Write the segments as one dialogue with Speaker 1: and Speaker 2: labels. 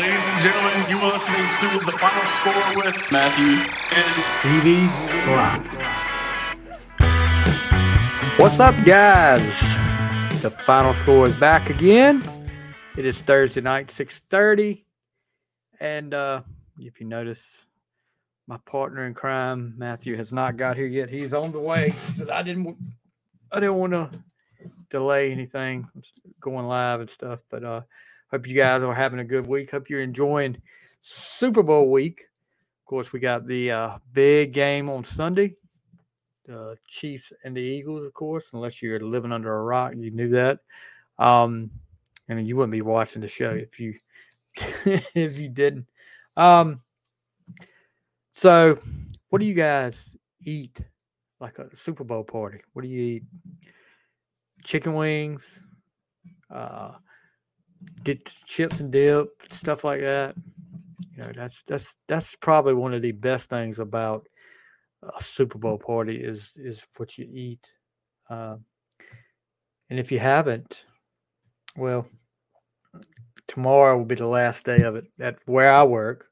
Speaker 1: Ladies and gentlemen, you are listening to the final score with Matthew and
Speaker 2: Stevie Fly. What's up, guys? The final score is back again. It is Thursday night, 6:30. And uh, if you notice, my partner in crime, Matthew, has not got here yet. He's on the way. But I didn't I didn't want to delay anything going live and stuff. But uh hope you guys are having a good week. Hope you're enjoying Super Bowl week. Of course, we got the uh, big game on Sunday the Chiefs and the Eagles, of course, unless you're living under a rock, you knew that. Um, mean, you wouldn't be watching the show if you if you didn't. Um, so, what do you guys eat like a Super Bowl party? What do you eat? Chicken wings, uh, get chips and dip, stuff like that. You know, that's that's that's probably one of the best things about a Super Bowl party is is what you eat. Uh, and if you haven't, well, tomorrow will be the last day of it at where I work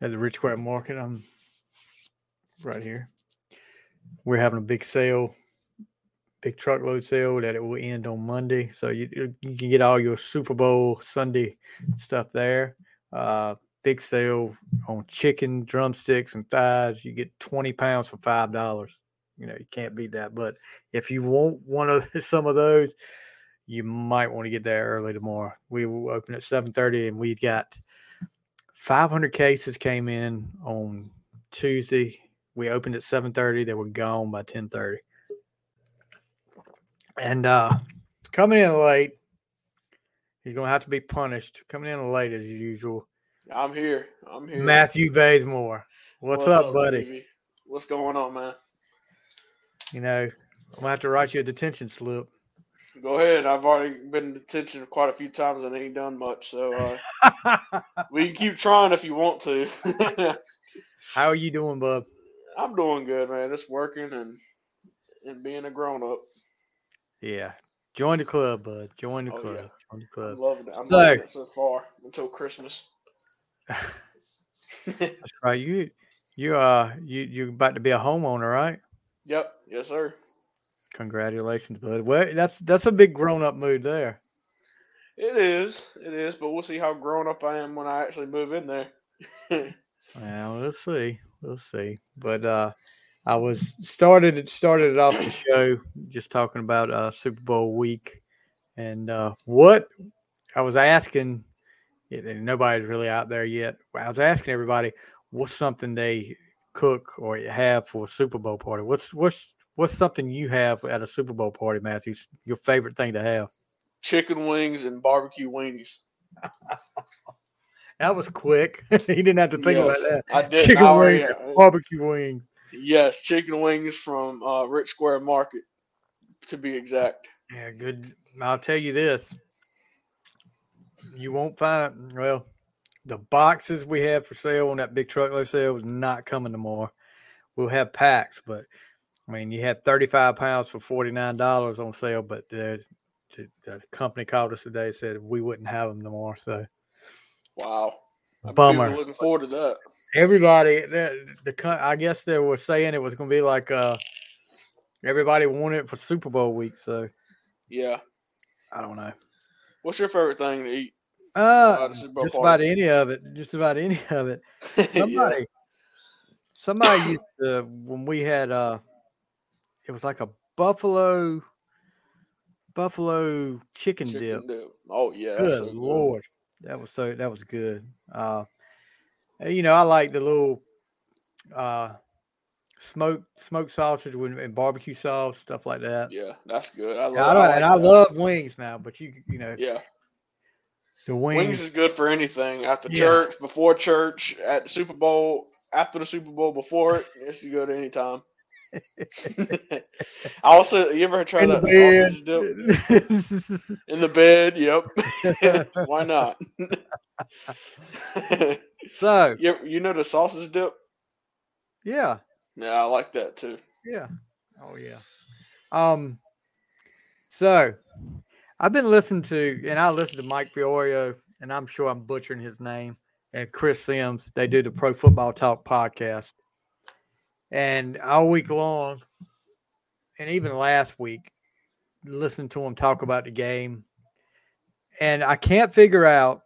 Speaker 2: at the Rich Square Market. I'm right here. We're having a big sale, big truckload sale that it will end on Monday. So you you can get all your Super Bowl Sunday stuff there. Uh, big sale on chicken drumsticks and thighs. You get 20 pounds for five dollars. You know, you can't beat that. But if you want one of some of those, you might want to get there early tomorrow. We will open at 7:30 and we got 500 cases came in on Tuesday. We opened at 7:30. They were gone by 10:30. And uh coming in late, he's gonna have to be punished. Coming in late as usual
Speaker 3: I'm here. I'm here.
Speaker 2: Matthew Bazemore. What's, What's up, up, buddy? Baby?
Speaker 3: What's going on, man?
Speaker 2: You know, I'm gonna have to write you a detention slip.
Speaker 3: Go ahead. I've already been in detention quite a few times and ain't done much. So uh, we can keep trying if you want to.
Speaker 2: How are you doing, bub?
Speaker 3: I'm doing good, man. Just working and and being a grown up.
Speaker 2: Yeah. Join the club, bud. Join the oh, club. Yeah. Join the club.
Speaker 3: I'm loving it. I'm so, loving it so far until Christmas.
Speaker 2: That's right. You you uh you you're about to be a homeowner, right?
Speaker 3: Yep. Yes, sir.
Speaker 2: Congratulations, bud. Well, that's that's a big grown up mood there.
Speaker 3: It is. It is, but we'll see how grown up I am when I actually move in there.
Speaker 2: well, we'll see. We'll see. But uh I was started it started it off the show just talking about uh Super Bowl week and uh what I was asking and nobody's really out there yet. I was asking everybody what's something they cook or have for a Super Bowl party. What's what's what's something you have at a Super Bowl party, Matthew? Your favorite thing to have?
Speaker 3: Chicken wings and barbecue weenies.
Speaker 2: that was quick. he didn't have to think yes, about that.
Speaker 3: I did.
Speaker 2: Chicken I wings, and barbecue wings.
Speaker 3: Yes, chicken wings from uh, Rich Square Market, to be exact.
Speaker 2: Yeah, good. I'll tell you this: you won't find well the boxes we have for sale on that big truckload sale is not coming tomorrow. We'll have packs, but I mean you had 35 pounds for $49 on sale, but the, the, company called us today said we wouldn't have them tomorrow. So
Speaker 3: wow.
Speaker 2: I'm Bummer.
Speaker 3: Looking forward to that.
Speaker 2: Everybody, the, the I guess they were saying it was going to be like uh, everybody wanted it for Super Bowl week. So
Speaker 3: yeah,
Speaker 2: I don't know.
Speaker 3: What's your favorite thing to eat?
Speaker 2: Uh, just about any of it. Just about any of it. Somebody, yeah. somebody used to when we had uh, it was like a buffalo, buffalo chicken, chicken dip. dip.
Speaker 3: Oh yeah.
Speaker 2: Good so lord, good. that was so that was good. Uh, you know I like the little uh smoked smoked sausage with and barbecue sauce, stuff like that.
Speaker 3: Yeah, that's good. I love,
Speaker 2: yeah, I, like and I love wings now, but you you know,
Speaker 3: yeah,
Speaker 2: the wings.
Speaker 3: wings is good for anything. After yeah. church, before church, at the Super Bowl, after the Super Bowl, before it, it's good any anytime. also, you ever try to in the bed? Yep. Why not?
Speaker 2: So
Speaker 3: you, you know the sausage dip?
Speaker 2: Yeah.
Speaker 3: Yeah, I like that too.
Speaker 2: Yeah. Oh yeah. Um. So, I've been listening to, and I listen to Mike Fiorio and I'm sure I'm butchering his name, and Chris Sims. They do the Pro Football Talk podcast, and all week long, and even last week, listen to him talk about the game, and I can't figure out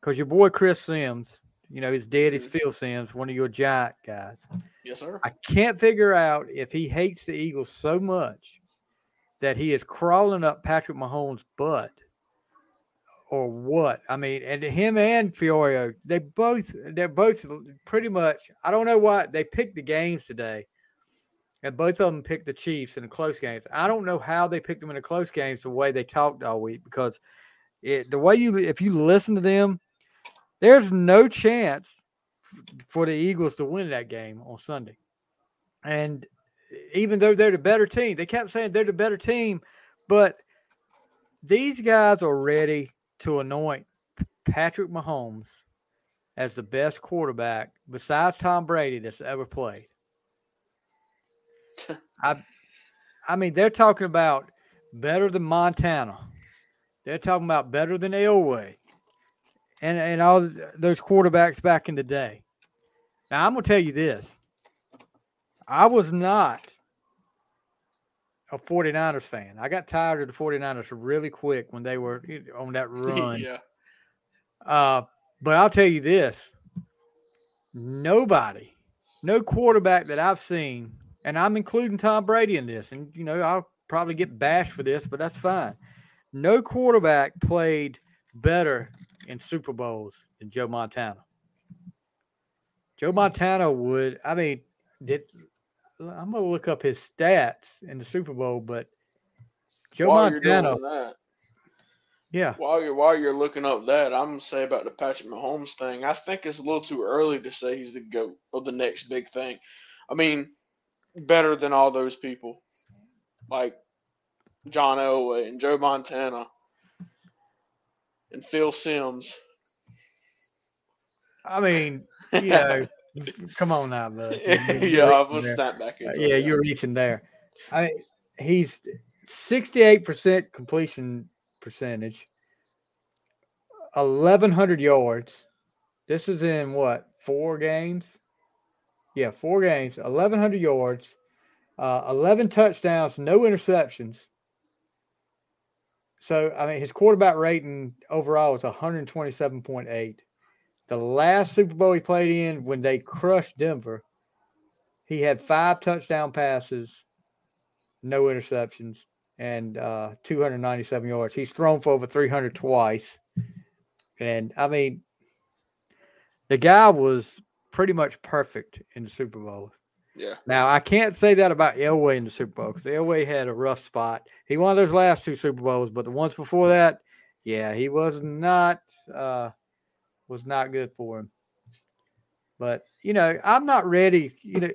Speaker 2: because your boy Chris Sims, you know, his daddy's mm-hmm. Phil Sims, one of your giant guys.
Speaker 3: Yes, sir.
Speaker 2: I can't figure out if he hates the Eagles so much that he is crawling up Patrick Mahomes' butt or what. I mean, and him and Fiorio, they both they're both pretty much I don't know why they picked the games today. And both of them picked the Chiefs in the close games. I don't know how they picked them in the close games the way they talked all week because it, the way you if you listen to them, there's no chance for the Eagles to win that game on Sunday. And even though they're the better team, they kept saying they're the better team, but these guys are ready to anoint Patrick Mahomes as the best quarterback besides Tom Brady that's ever played. I I mean, they're talking about better than Montana. They're talking about better than Elway. And and all those quarterbacks back in the day. Now I'm gonna tell you this. I was not a 49ers fan. I got tired of the 49ers really quick when they were on that run.
Speaker 3: yeah.
Speaker 2: Uh, but I'll tell you this nobody, no quarterback that I've seen, and I'm including Tom Brady in this, and you know, I'll probably get bashed for this, but that's fine. No quarterback played better in Super Bowls than Joe Montana. Joe Montana would, I mean, did I'm gonna look up his stats in the Super Bowl, but Joe
Speaker 3: while
Speaker 2: Montana,
Speaker 3: that,
Speaker 2: yeah,
Speaker 3: while you're while you're looking up that, I'm gonna say about the Patrick Mahomes thing. I think it's a little too early to say he's the goat or the next big thing. I mean, better than all those people, like John Elway and Joe Montana and Phil Sims.
Speaker 2: I mean, you know, come on now, bud.
Speaker 3: Yeah, I was snap back
Speaker 2: Uh, yeah, you're reaching there. I he's 68% completion percentage, 1100 yards. This is in what four games? Yeah, four games, 1100 yards, uh, 11 touchdowns, no interceptions. So I mean, his quarterback rating overall was 127.8. The last Super Bowl he played in, when they crushed Denver, he had five touchdown passes, no interceptions, and uh, 297 yards. He's thrown for over 300 twice. And I mean, the guy was pretty much perfect in the Super Bowl.
Speaker 3: Yeah.
Speaker 2: Now, I can't say that about Elway in the Super Bowl because Elway had a rough spot. He won those last two Super Bowls, but the ones before that, yeah, he was not uh, was not good for him. But you know, I'm not ready. You know,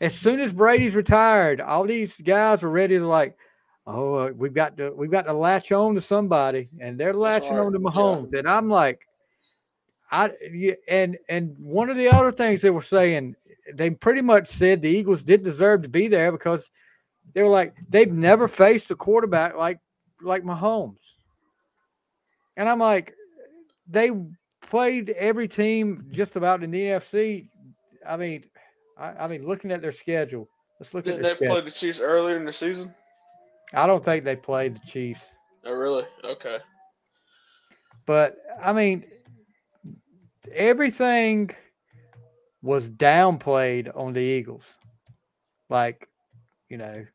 Speaker 2: as soon as Brady's retired, all these guys are ready to like, oh, uh, we've got to we've got to latch on to somebody, and they're latching on to
Speaker 3: yeah.
Speaker 2: Mahomes, and I'm like, I and and one of the other things they were saying, they pretty much said the Eagles did deserve to be there because they were like they've never faced a quarterback like like Mahomes, and I'm like, they played every team just about in the NFC. I mean, I, I mean, looking at their schedule, let's look
Speaker 3: Didn't
Speaker 2: at their
Speaker 3: they
Speaker 2: schedule.
Speaker 3: play the Chiefs earlier in the season?
Speaker 2: I don't think they played the Chiefs,
Speaker 3: Oh, really? Okay.
Speaker 2: but I mean, everything was downplayed on the Eagles. Like, you know,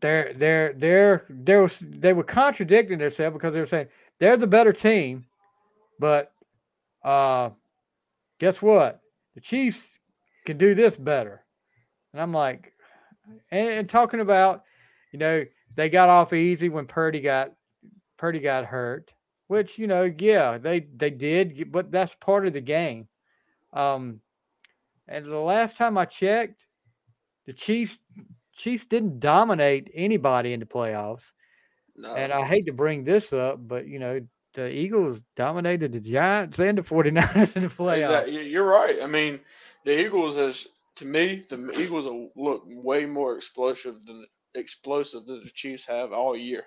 Speaker 2: they're they're they're there was they were contradicting themselves because they were saying they're the better team, but uh guess what? The Chiefs can do this better. And I'm like, and, and talking about, you know, they got off easy when Purdy got Purdy got hurt, which you know, yeah, they they did, but that's part of the game. Um, and the last time I checked, the Chiefs Chiefs didn't dominate anybody in the playoffs.
Speaker 3: No.
Speaker 2: And I hate to bring this up, but you know, the Eagles dominated the Giants and the 49ers in the playoffs.
Speaker 3: Exactly. You're right. I mean, the Eagles is to me the Eagles look way more explosive than explosive than the Chiefs have all year.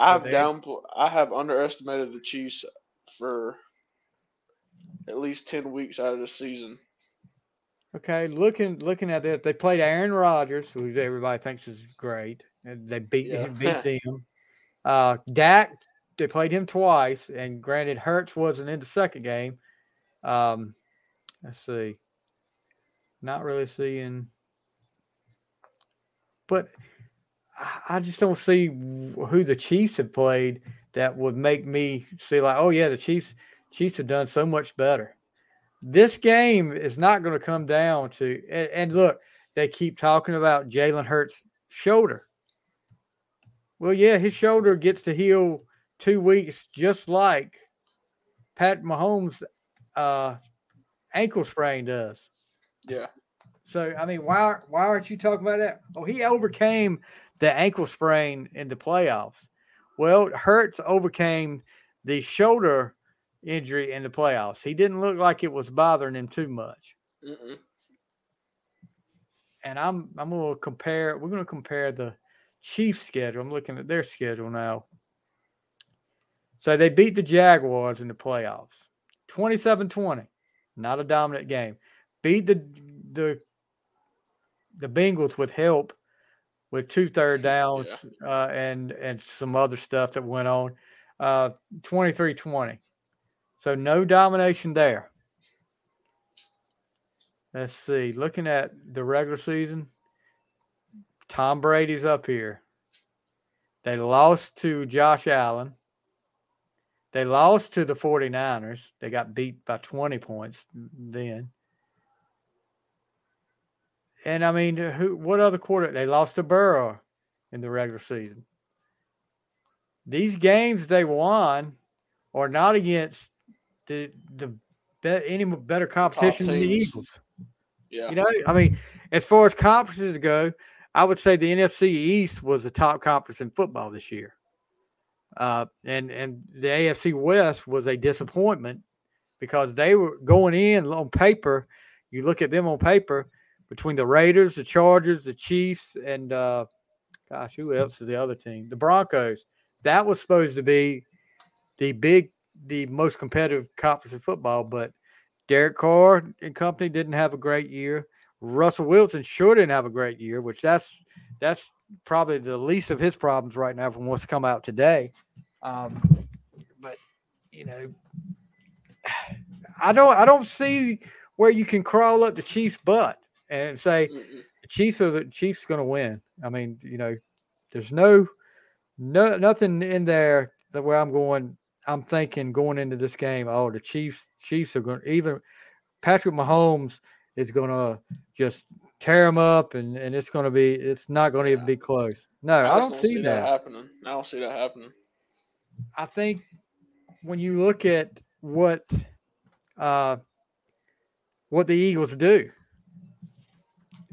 Speaker 3: I've downpl- I have underestimated the Chiefs for at least ten weeks out of the season.
Speaker 2: Okay, looking looking at that, they played Aaron Rodgers, who everybody thinks is great, and they beat
Speaker 3: Yeah.
Speaker 2: him, beat him. Uh, Dak, they played him twice, and granted, Hurts wasn't in the second game. Um, let's see, not really seeing, but I- just don't see who the Chiefs have played that would make me see like, oh yeah, the Chiefs Chiefs have done so much better this game is not going to come down to and, and look, they keep talking about Jalen Hurts' shoulder. Well, yeah, his shoulder gets to heal two weeks, just like Pat Mahomes' uh, ankle sprain does.
Speaker 3: Yeah.
Speaker 2: So, I mean, why why aren't you talking about that? Oh, he overcame the ankle sprain in the playoffs. Well, Hurts overcame the shoulder injury in the playoffs. He didn't look like it was bothering him too much.
Speaker 3: Mm-mm.
Speaker 2: And I'm I'm gonna compare. We're gonna compare the Chiefs schedule. I'm looking at their schedule now. So they beat the Jaguars in the playoffs, 27-20. Not a dominant game. Beat the the the Bengals with help with two third downs uh, and and some other stuff that went on. Uh, 23-20. So no domination there. Let's see. Looking at the regular season, Tom Brady's up here. They lost to Josh Allen. They lost to the 49ers. They got beat by 20 points then. And I mean, who what other quarter they lost to Burrow in the regular season. These games they won are not against the the be, any better competition than the. Eagles.
Speaker 3: Yeah.
Speaker 2: You know, I mean, as far as conferences go, I would say the NFC East was the top conference in football this year. Uh, and and the AFC West was a disappointment because they were going in on paper. You look at them on paper between the Raiders, the Chargers, the Chiefs, and uh, gosh, who else is the other team? The Broncos. That was supposed to be the big, the most competitive conference in football, but Derek Carr and company didn't have a great year. Russell Wilson sure didn't have a great year, which that's that's probably the least of his problems right now from what's come out today. Um, but you know, I don't I don't see where you can crawl up the Chiefs' butt and say
Speaker 3: Mm-mm.
Speaker 2: the Chiefs are the Chiefs going to win. I mean, you know, there's no no nothing in there that where I'm going. I'm thinking going into this game, oh, the Chiefs Chiefs are going to even Patrick Mahomes is going to just tear them up, and and it's going to be it's not going to even be close. No, I,
Speaker 3: just
Speaker 2: don't see that.
Speaker 3: happening. I don't see that happening.
Speaker 2: I think when you look at what uh, what the Eagles do,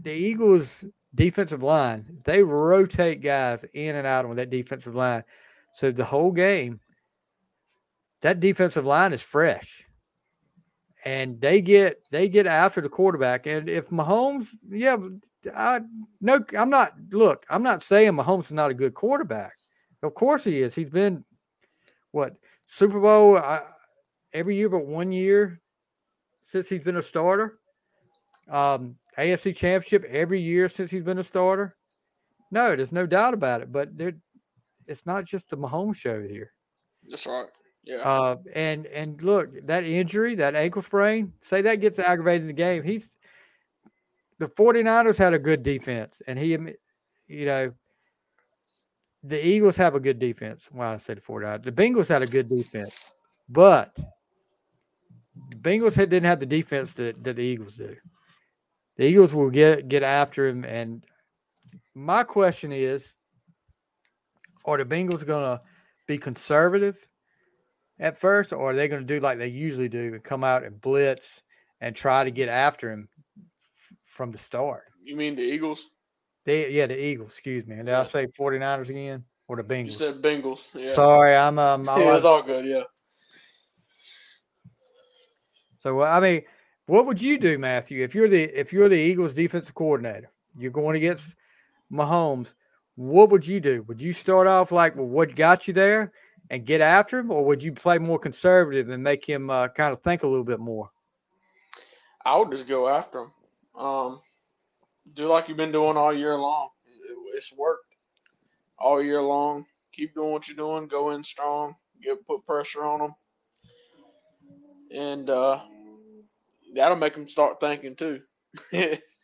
Speaker 2: the Eagles defensive line they rotate guys in and out on that defensive line, so the whole game that defensive line is fresh, and they get they get after the quarterback. And if Mahomes, yeah, I no, I'm not. Look, I'm not saying Mahomes is not a good quarterback. Of course he is. He's been what Super Bowl uh, every year but one year since he's been a starter. Um, AFC Championship every year since he's been a starter. No, there's no doubt about it. But there, it's not just the Mahomes show here.
Speaker 3: That's right. Yeah.
Speaker 2: Uh, and and look, that injury, that ankle sprain, say that gets aggravated in the game. He's the 49ers had a good defense, and he, you know, the Eagles have a good defense. Well, I said the 49ers. The Bengals had a good defense, but the Bengals had, didn't have the defense that, that the Eagles do. The Eagles will get get after him, and my question is: Are the Bengals going to be conservative at first, or are they going to do like they usually do and come out and blitz and try to get after him from the start?
Speaker 3: you mean the Eagles?
Speaker 2: They, yeah, the Eagles. Excuse me. Did I
Speaker 3: Yeah.
Speaker 2: say 49ers again or the
Speaker 3: You
Speaker 2: Bengals?
Speaker 3: said Bengals. Yeah.
Speaker 2: Sorry, I'm um.
Speaker 3: Yeah, it's all good. Yeah.
Speaker 2: So I mean, what would you do, Matthew, if you're the if you're the Eagles defensive coordinator? You're going against Mahomes. what would you do? Would you start off like, well, what got you there and get after him, or would you play more conservative and make him uh, kind of think a little bit more?
Speaker 3: I would just go after him. Um, do like you've been doing all year long. It, it's worked all year long. Keep doing what you're doing. Go in strong. Get put pressure on them, and uh, that'll make them start thinking too.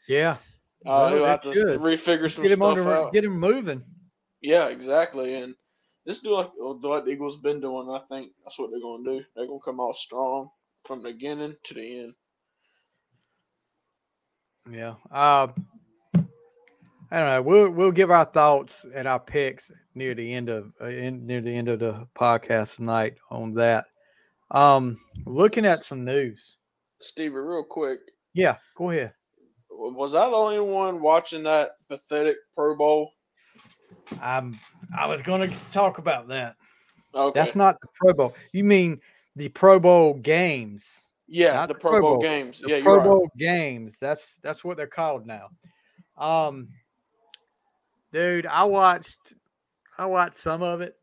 Speaker 2: yeah,
Speaker 3: uh, he'll have to should. refigure some
Speaker 2: get him
Speaker 3: stuff
Speaker 2: on
Speaker 3: out.
Speaker 2: Get him moving.
Speaker 3: Yeah, exactly. And this do like do like the Eagles been doing. I think that's what they're gonna do. They're gonna come out strong from the beginning to the end.
Speaker 2: Yeah. Uh, I don't know. We'll we'll give our thoughts and our picks near the end of uh, in, near the end of the podcast tonight on that. Um, looking at some news.
Speaker 3: Stevie, real quick.
Speaker 2: Yeah, go ahead.
Speaker 3: Was I the only one watching that pathetic Pro Bowl?
Speaker 2: I'm. I was going to talk about that.
Speaker 3: Okay.
Speaker 2: That's not the Pro Bowl. You mean the Pro Bowl games?
Speaker 3: Yeah, the, Pro, Pro Bowl, Bowl, games.
Speaker 2: The
Speaker 3: yeah,
Speaker 2: Pro
Speaker 3: Bowl
Speaker 2: right. games. That's that's what they're called now. Um, dude, I watched. I watched some of it.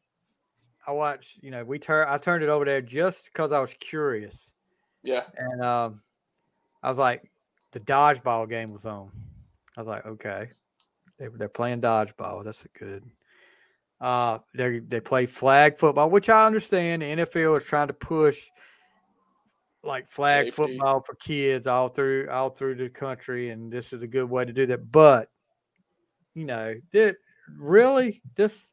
Speaker 2: I watched. You know, we turn. I turned it over there just because I was curious.
Speaker 3: Yeah.
Speaker 2: And um, I was like, the dodgeball game was on. I was like, okay, they they're playing dodgeball. That's a good. Uh, they they play flag football, which I understand. The NFL is trying to push like flag Safety. football for kids all through all through the country, and this is a good way to do that. But you know, that really this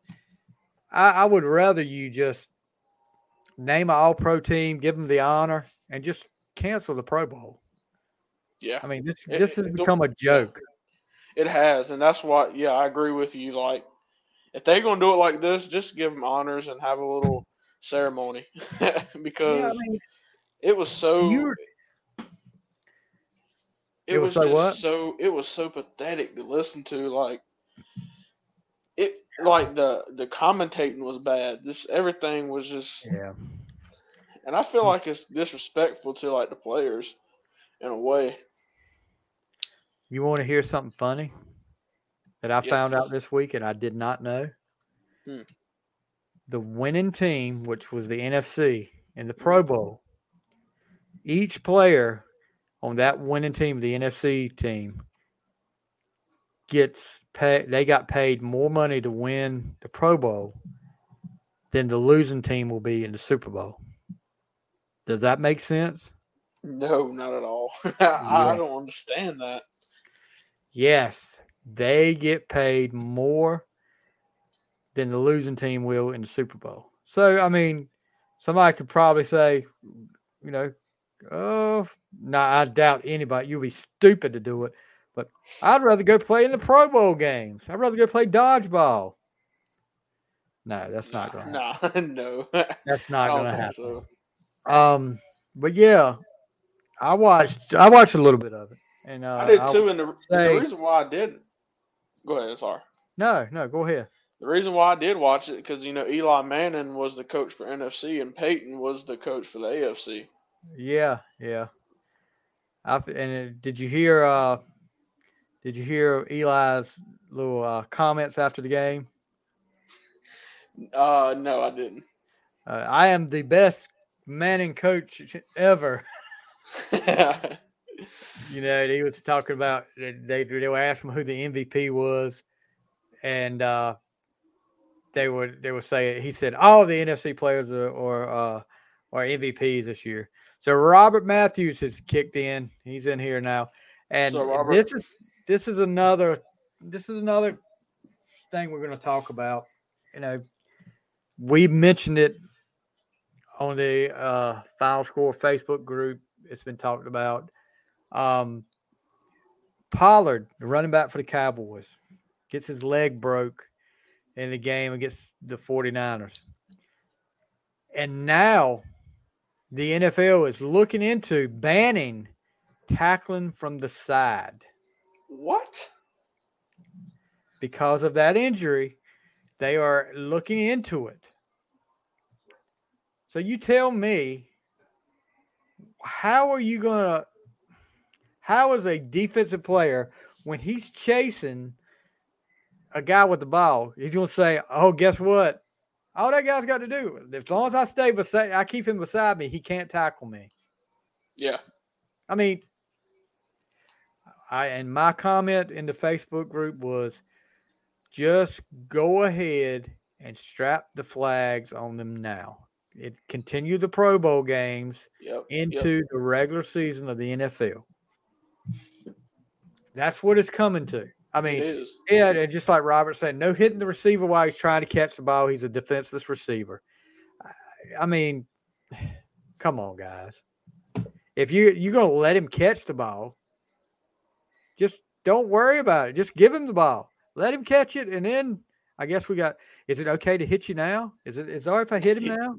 Speaker 2: I, I would rather you just name an all pro team, give them the honor, and just cancel the Pro Bowl.
Speaker 3: Yeah.
Speaker 2: I mean, this it, this has become a joke.
Speaker 3: It has, and that's why. Yeah, I agree with you. Like, if they're gonna do it like this, just give them honors and have a little ceremony because yeah, I mean, it was so.
Speaker 2: It, it was, was so what?
Speaker 3: So it was so pathetic to listen to. Like like the the commentating was bad. This everything was just
Speaker 2: yeah.
Speaker 3: And I feel like it's disrespectful to like the players in a way.
Speaker 2: You want to hear something funny that I found out this week and I did not know?
Speaker 3: Hmm.
Speaker 2: The winning team, which was the NFC in the Pro Bowl, each player on that winning team, the NFC team, gets paid. They got paid more money to win the Pro Bowl than the losing team will be in the Super Bowl. Does that make sense?
Speaker 3: No, not at all. I yes. don't understand that.
Speaker 2: Yes, they get paid more than the losing team will in the Super Bowl. So, I mean, somebody could probably say, you know, oh, no, I doubt anybody. You'll be stupid to do it. But I'd rather go play in the Pro Bowl games. I'd rather go play dodgeball. No, that's not going
Speaker 3: to happen. No,
Speaker 2: no. That's not going to happen. So. Um, but yeah, I watched. I watched a little bit of it, and uh,
Speaker 3: I did too. And the, say, the reason why I did, go ahead. Sorry.
Speaker 2: No, no, go ahead.
Speaker 3: The reason why I did watch it because you know Eli Manning was the coach for NFC and Peyton was the coach for the AFC.
Speaker 2: Yeah, yeah. I've, and did you hear? uh Did you hear Eli's little uh, comments after the game?
Speaker 3: Uh, no, I didn't.
Speaker 2: Uh, I am the best Manning coach ever. you know, he was talking about they they were asking who the MVP was, and uh, they were they were saying he said all the NFC players are or uh, are MVPs this year. So Robert Matthews has kicked in. He's in here now, and so this is this is another this is another thing we're going to talk about. You know, we mentioned it on the uh, Final Score Facebook group. It's been talked about. Um, Pollard, the running back for the Cowboys, gets his leg broke in the game against the 49ers. And now the NFL is looking into banning tackling from the side.
Speaker 3: What?
Speaker 2: Because of that injury, they are looking into it. So you tell me, how are you going to, how is a defensive player when he's chasing a guy with the ball, he's going to say, "Oh, guess what? All that guy's got to do, as long as I stay beside, I keep him beside me, he can't tackle me."
Speaker 3: Yeah.
Speaker 2: I mean, I and my comment in the Facebook group was, just go ahead and strap the flags on them now. It continue the Pro Bowl games
Speaker 3: Yep.
Speaker 2: into the regular season of the NFL. That's what it's coming to. I mean,
Speaker 3: It
Speaker 2: yeah, and just like Robert said, no hitting the receiver while he's trying to catch the ball. He's a defenseless receiver. I- I mean, come on, guys. If you you're gonna let him catch the ball, just don't worry about it. Just give him the ball. Let him catch it, and then I guess we got. Is it okay to hit you now? Is it is it all right if I hit him now?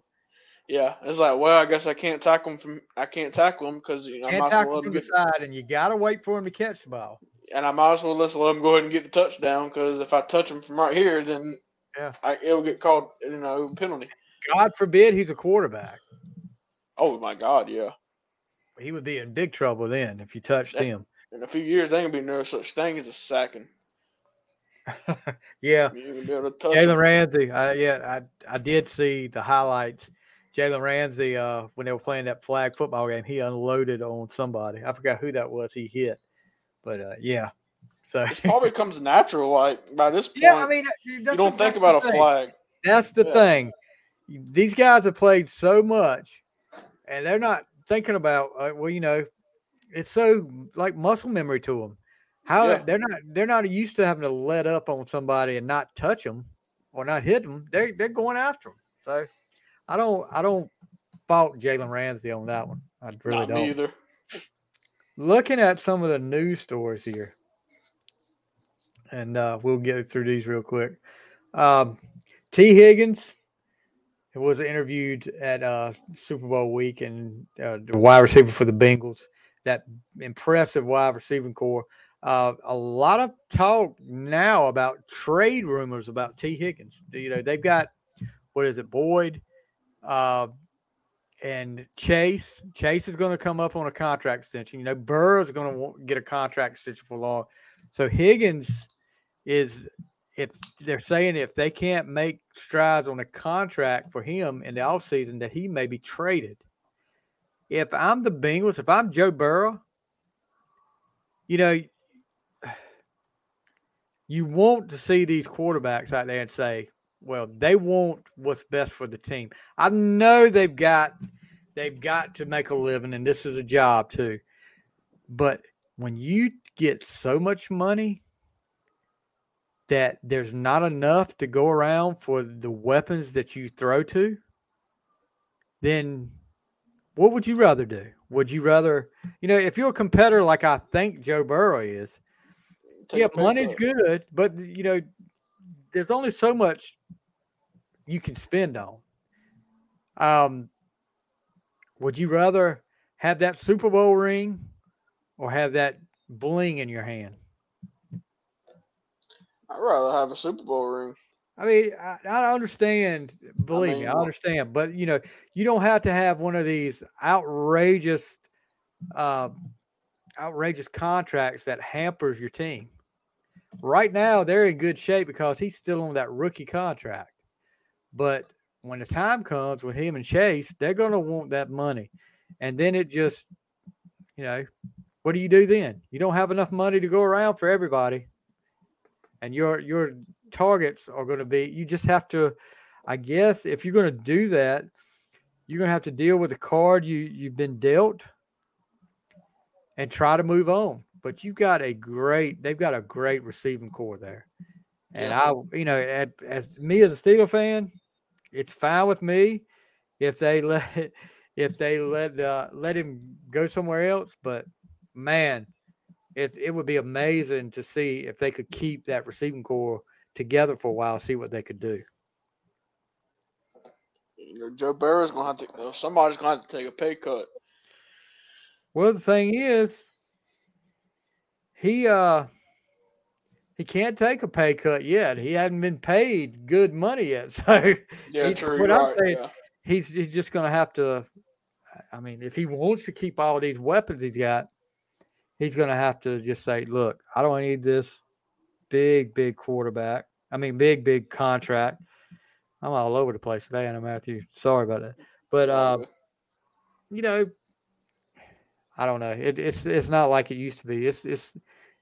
Speaker 3: Yeah. It's like, well, I guess I can't tackle him from. I can't tackle him because you know
Speaker 2: Can't
Speaker 3: might as well
Speaker 2: tackle
Speaker 3: him
Speaker 2: from the side, and you gotta wait for him to catch the ball.
Speaker 3: and I might as well just let him go ahead and get the touchdown because if I touch him from right here, then
Speaker 2: Yeah.
Speaker 3: I, it'll get called, you know, penalty.
Speaker 2: God forbid he's a quarterback.
Speaker 3: Oh my God, yeah.
Speaker 2: He would be in big trouble then if you touched
Speaker 3: That-
Speaker 2: him.
Speaker 3: In a few years, there ain't gonna be no such thing as a sacking.
Speaker 2: yeah.
Speaker 3: You ain't gonna be able to touch
Speaker 2: Jalen. Ramsey. I, yeah, I I did see the highlights. Jalen Ramsey, uh, when they were playing that flag football game, he unloaded on somebody. I forgot who that was. He hit, but uh, yeah. So
Speaker 3: It probably comes natural. Like by this point,
Speaker 2: yeah, I mean,
Speaker 3: you don't think about a flag.
Speaker 2: That's the
Speaker 3: Yeah.
Speaker 2: thing. These guys have played so much, and they're not thinking about. Uh, well, you know, it's so like muscle memory to them. How
Speaker 3: Yeah.
Speaker 2: they're not they're not used to having to let up on somebody and not touch them or not hit them. They they're going after them. So I don't I don't fault Jalen Ramsey on that one. I really
Speaker 3: Not
Speaker 2: don't.
Speaker 3: either.
Speaker 2: Looking at some of the news stories here, and uh, we'll get through these real quick. Um, Tee Higgins was interviewed at uh, Super Bowl week, and uh, the wide receiver for the Bengals, that impressive wide receiving corps. Uh, a lot of talk now about trade rumors about Tee Higgins. You know, they've got what is it, Boyd, uh, and Chase. Chase is going to come up on a contract extension. You know, Burr is going to get a contract extension for long. So Higgins is if they're saying if they can't make strides on a contract for him in the offseason that he may be traded. If I'm the Bengals, if I'm Joe Burrow, you know, you want to see these quarterbacks out there and say, well, they want what's best for the team. I know they've got they've got to make a living and this is a job too. But when you get so much money that there's not enough to go around for the weapons that you throw to, then what would you rather do? Would you rather, you know, if you're a competitor like I think Joe Burrow is,
Speaker 3: Take
Speaker 2: yeah, money's good, but you know, there's only so much you can spend on. Um, would you rather have that Super Bowl ring or have that bling in your hand?
Speaker 3: I'd rather have a Super Bowl ring.
Speaker 2: I mean, I, I understand. Believe me, I understand. But you know, you don't have to have one of these outrageous, uh, outrageous contracts that hampers your team. Right now, they're in good shape because he's still on that rookie contract. But when the time comes with him and Chase, they're going to want that money, and then it just, you know, what do you do then? You don't have enough money to go around for everybody, and your your targets are going to be you just have to i guess if you're going to do that you're going to have to deal with the card you you've been dealt and try to move on. But you've got a great they've got a great receiving corps there. And
Speaker 3: Yeah.
Speaker 2: i you know at, as me as a Steeler fan it's fine with me if they let if they let uh, let him go somewhere else. But man it, it would be amazing to see if they could keep that receiving corps together for a while, see what they could do.
Speaker 3: Joe Burrow's gonna have to. Somebody's gonna have to take a pay cut.
Speaker 2: Well, the thing is, he uh he can't take a pay cut yet. He hadn't been paid good money yet. So
Speaker 3: Yeah,
Speaker 2: He-
Speaker 3: true.
Speaker 2: what I'm
Speaker 3: right,
Speaker 2: saying-
Speaker 3: yeah.
Speaker 2: he's he's just gonna have to I mean, if he wants to keep all these weapons he's got, he's gonna have to just say, Look, I don't need this. Big, big quarterback. I mean, big, big contract. I'm all over the place today, Anna Matthew. Sorry about that. But uh, you know, I don't know. It, it's it's not like it used to be. It's it's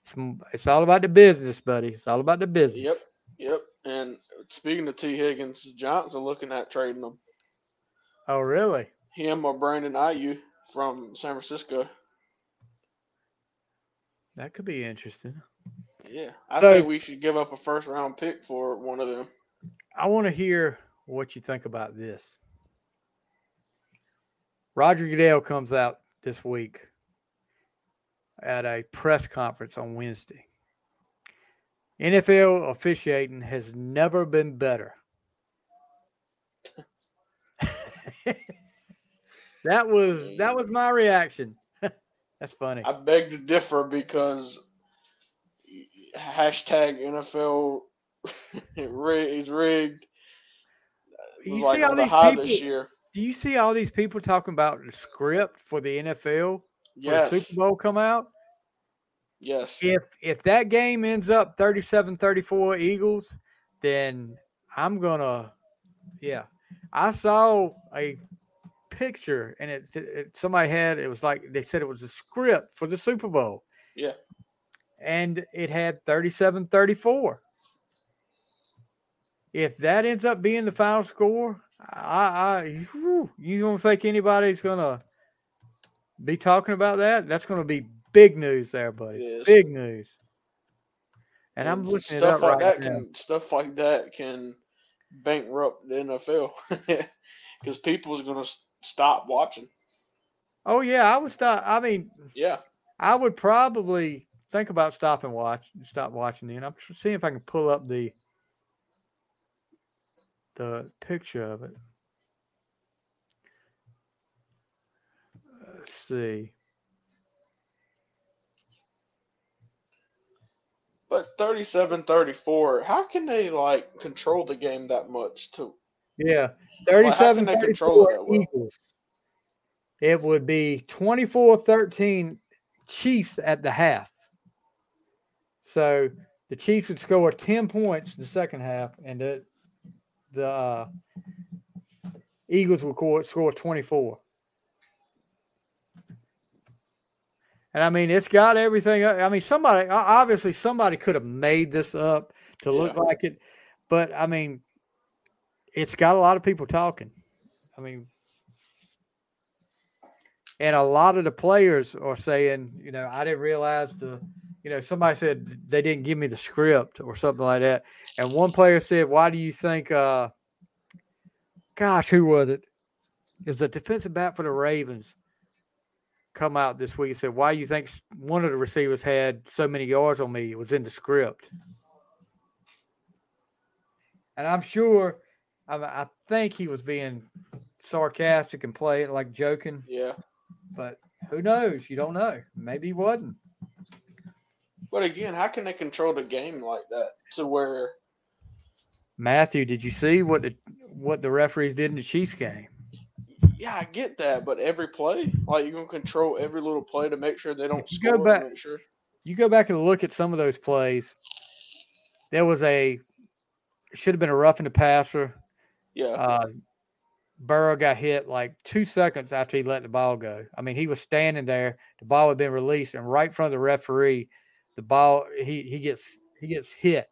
Speaker 2: it's it's all about the business, buddy. It's all about the business.
Speaker 3: Yep, yep. And speaking of Tee Higgins, the Giants are looking at trading them.
Speaker 2: Oh, really?
Speaker 3: Him or Brandon Aiyuk from San Francisco.
Speaker 2: That could be interesting.
Speaker 3: Yeah, I
Speaker 2: So-
Speaker 3: think we should give up a first round pick for one of them.
Speaker 2: I want to hear what you think about this. Roger Goodell comes out this week at a press conference on Wednesday. NFL officiating has never been better. that was that mm. was my reaction. That's funny.
Speaker 3: I beg to differ because hashtag NFL is rigged.
Speaker 2: You
Speaker 3: like
Speaker 2: see all
Speaker 3: the
Speaker 2: these people.
Speaker 3: this year.
Speaker 2: Do you see all these people talking about the script for the NFL for
Speaker 3: Yes,
Speaker 2: the Super Bowl come out?
Speaker 3: yes.
Speaker 2: if if that game ends up 37-34 Eagles, then I'm gonna yeah. I saw a picture and it, it somebody had it was like they said it was a script for the Super Bowl.
Speaker 3: Yeah.
Speaker 2: And it had 37-34. If that ends up being the final score, I, I whew, you don't think anybody's gonna be talking about that? That's gonna be big news there, buddy.
Speaker 3: Is.
Speaker 2: Big news. And I'm looking it
Speaker 3: stuff
Speaker 2: up
Speaker 3: like
Speaker 2: right
Speaker 3: that
Speaker 2: now.
Speaker 3: can stuff like that can bankrupt the NFL because people's gonna stop watching.
Speaker 2: Oh yeah, I would stop. I mean,
Speaker 3: Yeah,
Speaker 2: I would probably think about stopping watch, stop watching then. I'm tr- seeing if I can pull up the the picture of it. Let's see.
Speaker 3: but 37-34, how can they like control the game that much too?
Speaker 2: Yeah, 37
Speaker 3: can they control it
Speaker 2: 34
Speaker 3: that well?
Speaker 2: Eagles. It would be 24 13 Chiefs at the half. So the Chiefs would score 10 points in the second half, and the, the uh, Eagles would score, score 24. And I mean, it's got everything. I mean, somebody, obviously, somebody could have made this up to look
Speaker 3: Yeah.
Speaker 2: like it, but I mean, it's got a lot of people talking. I mean, and a lot of the players are saying, you know, I didn't realize the, you know, somebody said they didn't give me the script or something like that. And one player said, "Why do you think?" uh Gosh, who was it? Was a defensive back for the Ravens. Come out this week and said, "Why do you think one of the receivers had so many yards on me? It was in the script." And I'm sure, I, I think he was being sarcastic and play it like joking,
Speaker 3: Yeah,
Speaker 2: but who knows? You don't know. Maybe he wasn't.
Speaker 3: But again, how can they control the game like that to where?
Speaker 2: Matthew, did you see what the what the referees did in the Chiefs game?
Speaker 3: Yeah, I get that, but every play, like you're gonna control every little play to make sure they don't
Speaker 2: go back-
Speaker 3: sure.
Speaker 2: You go back and look at some of those plays. There was a should have been a rough in the passer.
Speaker 3: Yeah,
Speaker 2: Uh, Burrow got hit like two seconds after he let the ball go. I mean, he was standing there. The ball had been released, and right in front of the referee, the ball he he gets he gets hit,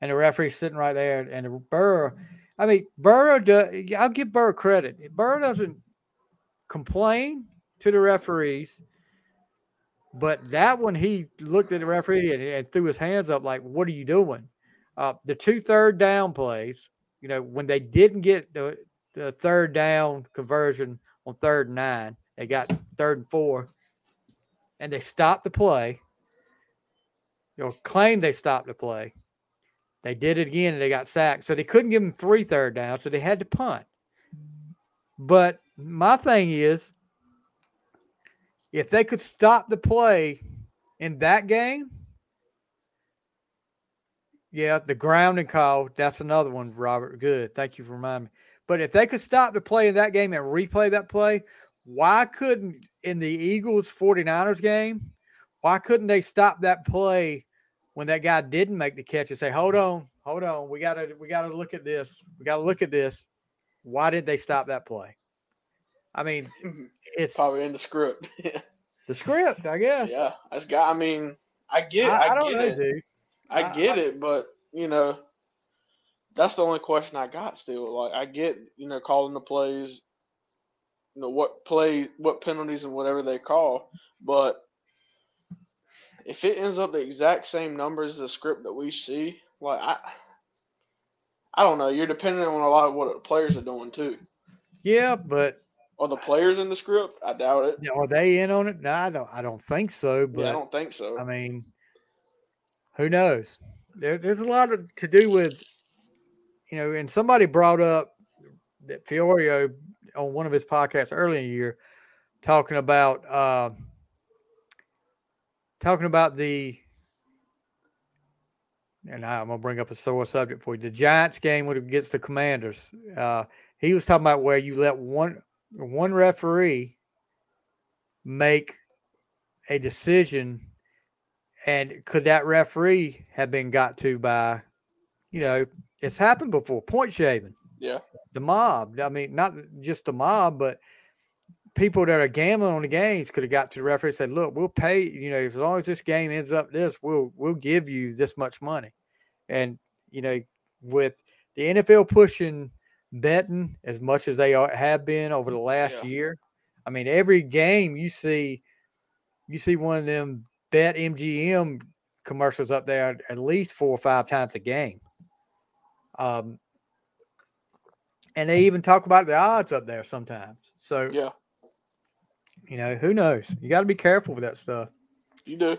Speaker 2: and the referee's sitting right there. And Burrow, I mean, Burrow. Do, I'll give Burrow credit. Burrow doesn't complain to the referees, but that one he looked at the referee and, and threw his hands up like, "What are you doing?" Uh, the two third down plays, you know, when they didn't get the, the third down conversion on third and nine, they got third and four, and they stopped the play. You know, claim they stopped the play. They did it again and they got sacked. So they couldn't give them three third downs, so they had to punt. But my thing is, if they could stop the play in that game, yeah, the grounding call, that's another one, Robert. Good. Thank you for reminding me. But if they could stop the play in that game and replay that play, why couldn't in the Eagles 49ers game, why couldn't they stop that play when that guy didn't make the catch and say, "Hold mm-hmm. on, hold on, we gotta we gotta look at this. We gotta look at this." Why did they stop that play? I mean, mm-hmm. it's
Speaker 3: Probably in the script.
Speaker 2: the script, I guess.
Speaker 3: yeah, that's got. I mean, I get.
Speaker 2: I,
Speaker 3: I,
Speaker 2: I don't
Speaker 3: get
Speaker 2: know,
Speaker 3: it.
Speaker 2: dude.
Speaker 3: I
Speaker 2: I-
Speaker 3: get it, but you know, that's the only question I got still. Like, I get you know calling the plays, you know what play, what penalties and whatever they call, but if it ends up the exact same numbers as the script that we see, like I, I don't know. You're dependent on a lot of what the players are doing too.
Speaker 2: Yeah, but
Speaker 3: Are the players in the script? I doubt it.
Speaker 2: are they in on it? No, I don't. I don't think so. But
Speaker 3: yeah, I don't think so.
Speaker 2: I mean, who knows? There, there's a lot of, to do with, you know, and somebody brought up that Florio on one of his podcasts early in the year, talking about uh, talking about the, and I'm gonna bring up a sore subject for you. The Giants game when it gets the Commanders. Uh, he was talking about where you let one one referee make a decision and could that referee have been got to by, you know, it's happened before, point shaving,
Speaker 3: yeah,
Speaker 2: the mob. I mean, not just the mob, but people that are gambling on the games could have got to the referee and said, look, we'll pay, you know, as long as this game ends up this, we'll we'll give you this much money. And, you know, with the NFL pushing betting as much as they are, have been over the last
Speaker 3: Yeah.
Speaker 2: year, I mean, every game you see you see one of them bet MGM commercials up there at least four or five times a game. Um, and they even talk about the odds up there sometimes. So,
Speaker 3: yeah,
Speaker 2: you know, who knows? You got to be careful with that stuff.
Speaker 3: you do.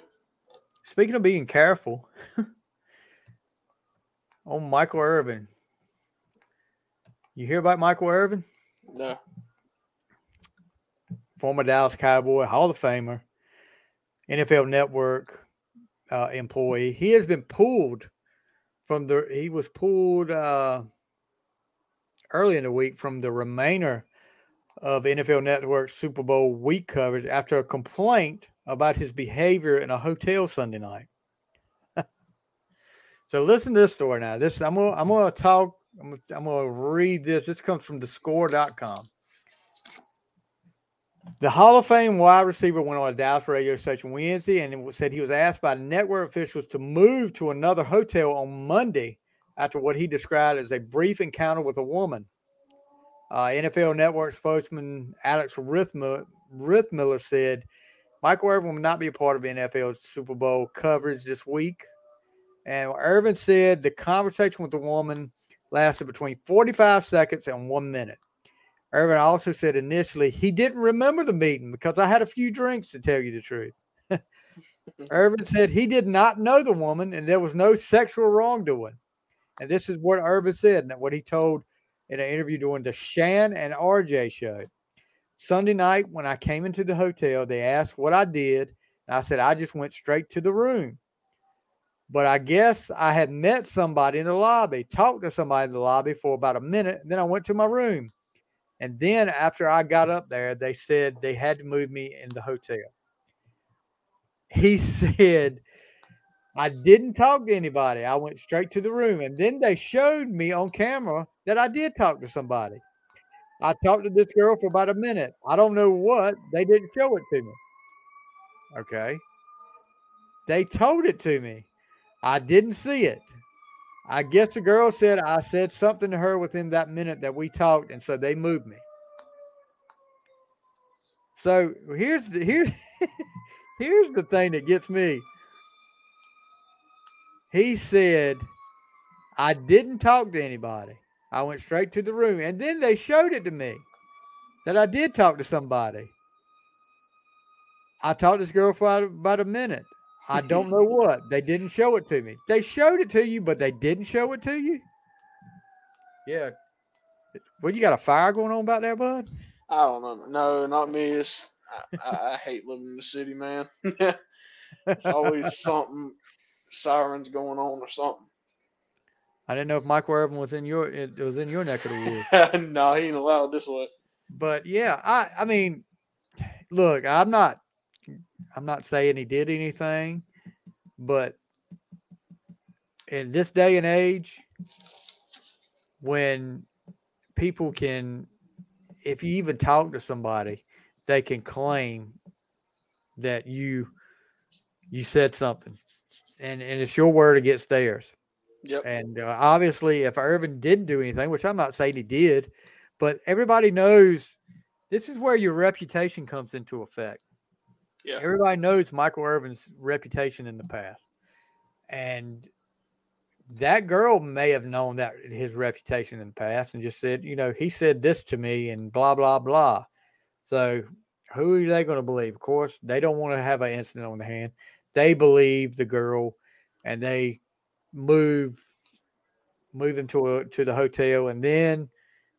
Speaker 2: Speaking of being careful, on Michael Irvin. You hear about Michael Irvin?
Speaker 3: No,
Speaker 2: former Dallas Cowboy, Hall of Famer, NFL Network uh, employee. He has been pulled from the. He was pulled uh, early in the week from the remainder of NFL Network Super Bowl week coverage after a complaint about his behavior in a hotel Sunday night. so listen to this story now. This I'm gonna I'm gonna talk. I'm gonna, I'm gonna read this. This comes from thescore.com. The Hall of Fame wide receiver went on a Dallas radio station Wednesday and said he was asked by network officials to move to another hotel on Monday after what he described as a brief encounter with a woman. Uh, NFL Network spokesman Alex Riethmiller, Riethmiller said Michael Irvin will not be a part of NFL's Super Bowl coverage this week. And Irvin said the conversation with the woman lasted between 45 seconds and one minute. Irvin also said initially he didn't remember the meeting because I had a few drinks to tell you the truth. Irvin said he did not know the woman and there was no sexual wrongdoing. And this is what Irvin said and what he told in an interview during the Shan and RJ show. Sunday night, when I came into the hotel, they asked what I did. And I said, I just went straight to the room. But I guess I had met somebody in the lobby, talked to somebody in the lobby for about a minute. Then I went to my room. And then after I got up there, they said they had to move me in the hotel. He said, I didn't talk to anybody. I went straight to the room. And then they showed me on camera that I did talk to somebody. I talked to this girl for about a minute. I don't know what. They didn't show it to me. Okay. They told it to me. I didn't see it. I guess the girl said I said something to her within that minute that we talked, and so they moved me. So here's the here's here's the thing that gets me. He said, I didn't talk to anybody. I went straight to the room, and then they showed it to me that I did talk to somebody. I talked to this girl for about- a minute. I don't know what. They didn't show it to me. They showed it to you, but they didn't show it to you. Yeah. Well, you got a fire going on about that, bud?
Speaker 3: I don't know. No, not me. It's I, I, I hate living in the city, man. It's always something sirens going on or something.
Speaker 2: I didn't know if Michael Irvin was in your it was in your neck of the woods.
Speaker 3: no, he ain't allowed this way.
Speaker 2: But yeah, I I mean, look, I'm not I'm not saying he did anything, but in this day and age, when people can, if you even talk to somebody, they can claim that you you said something, and and it's your word against theirs.
Speaker 3: Yep.
Speaker 2: And uh, obviously, if Irvin didn't do anything, which I'm not saying he did, but everybody knows this is where your reputation comes into effect.
Speaker 3: Yeah.
Speaker 2: Everybody knows Michael Irvin's reputation in the past. And that girl may have known that his reputation in the past and just said, you know, he said this to me and blah, blah, blah. So who are they going to believe? Of course, they don't want to have an incident on the hand. They believe the girl and they move move him to a, to the hotel and then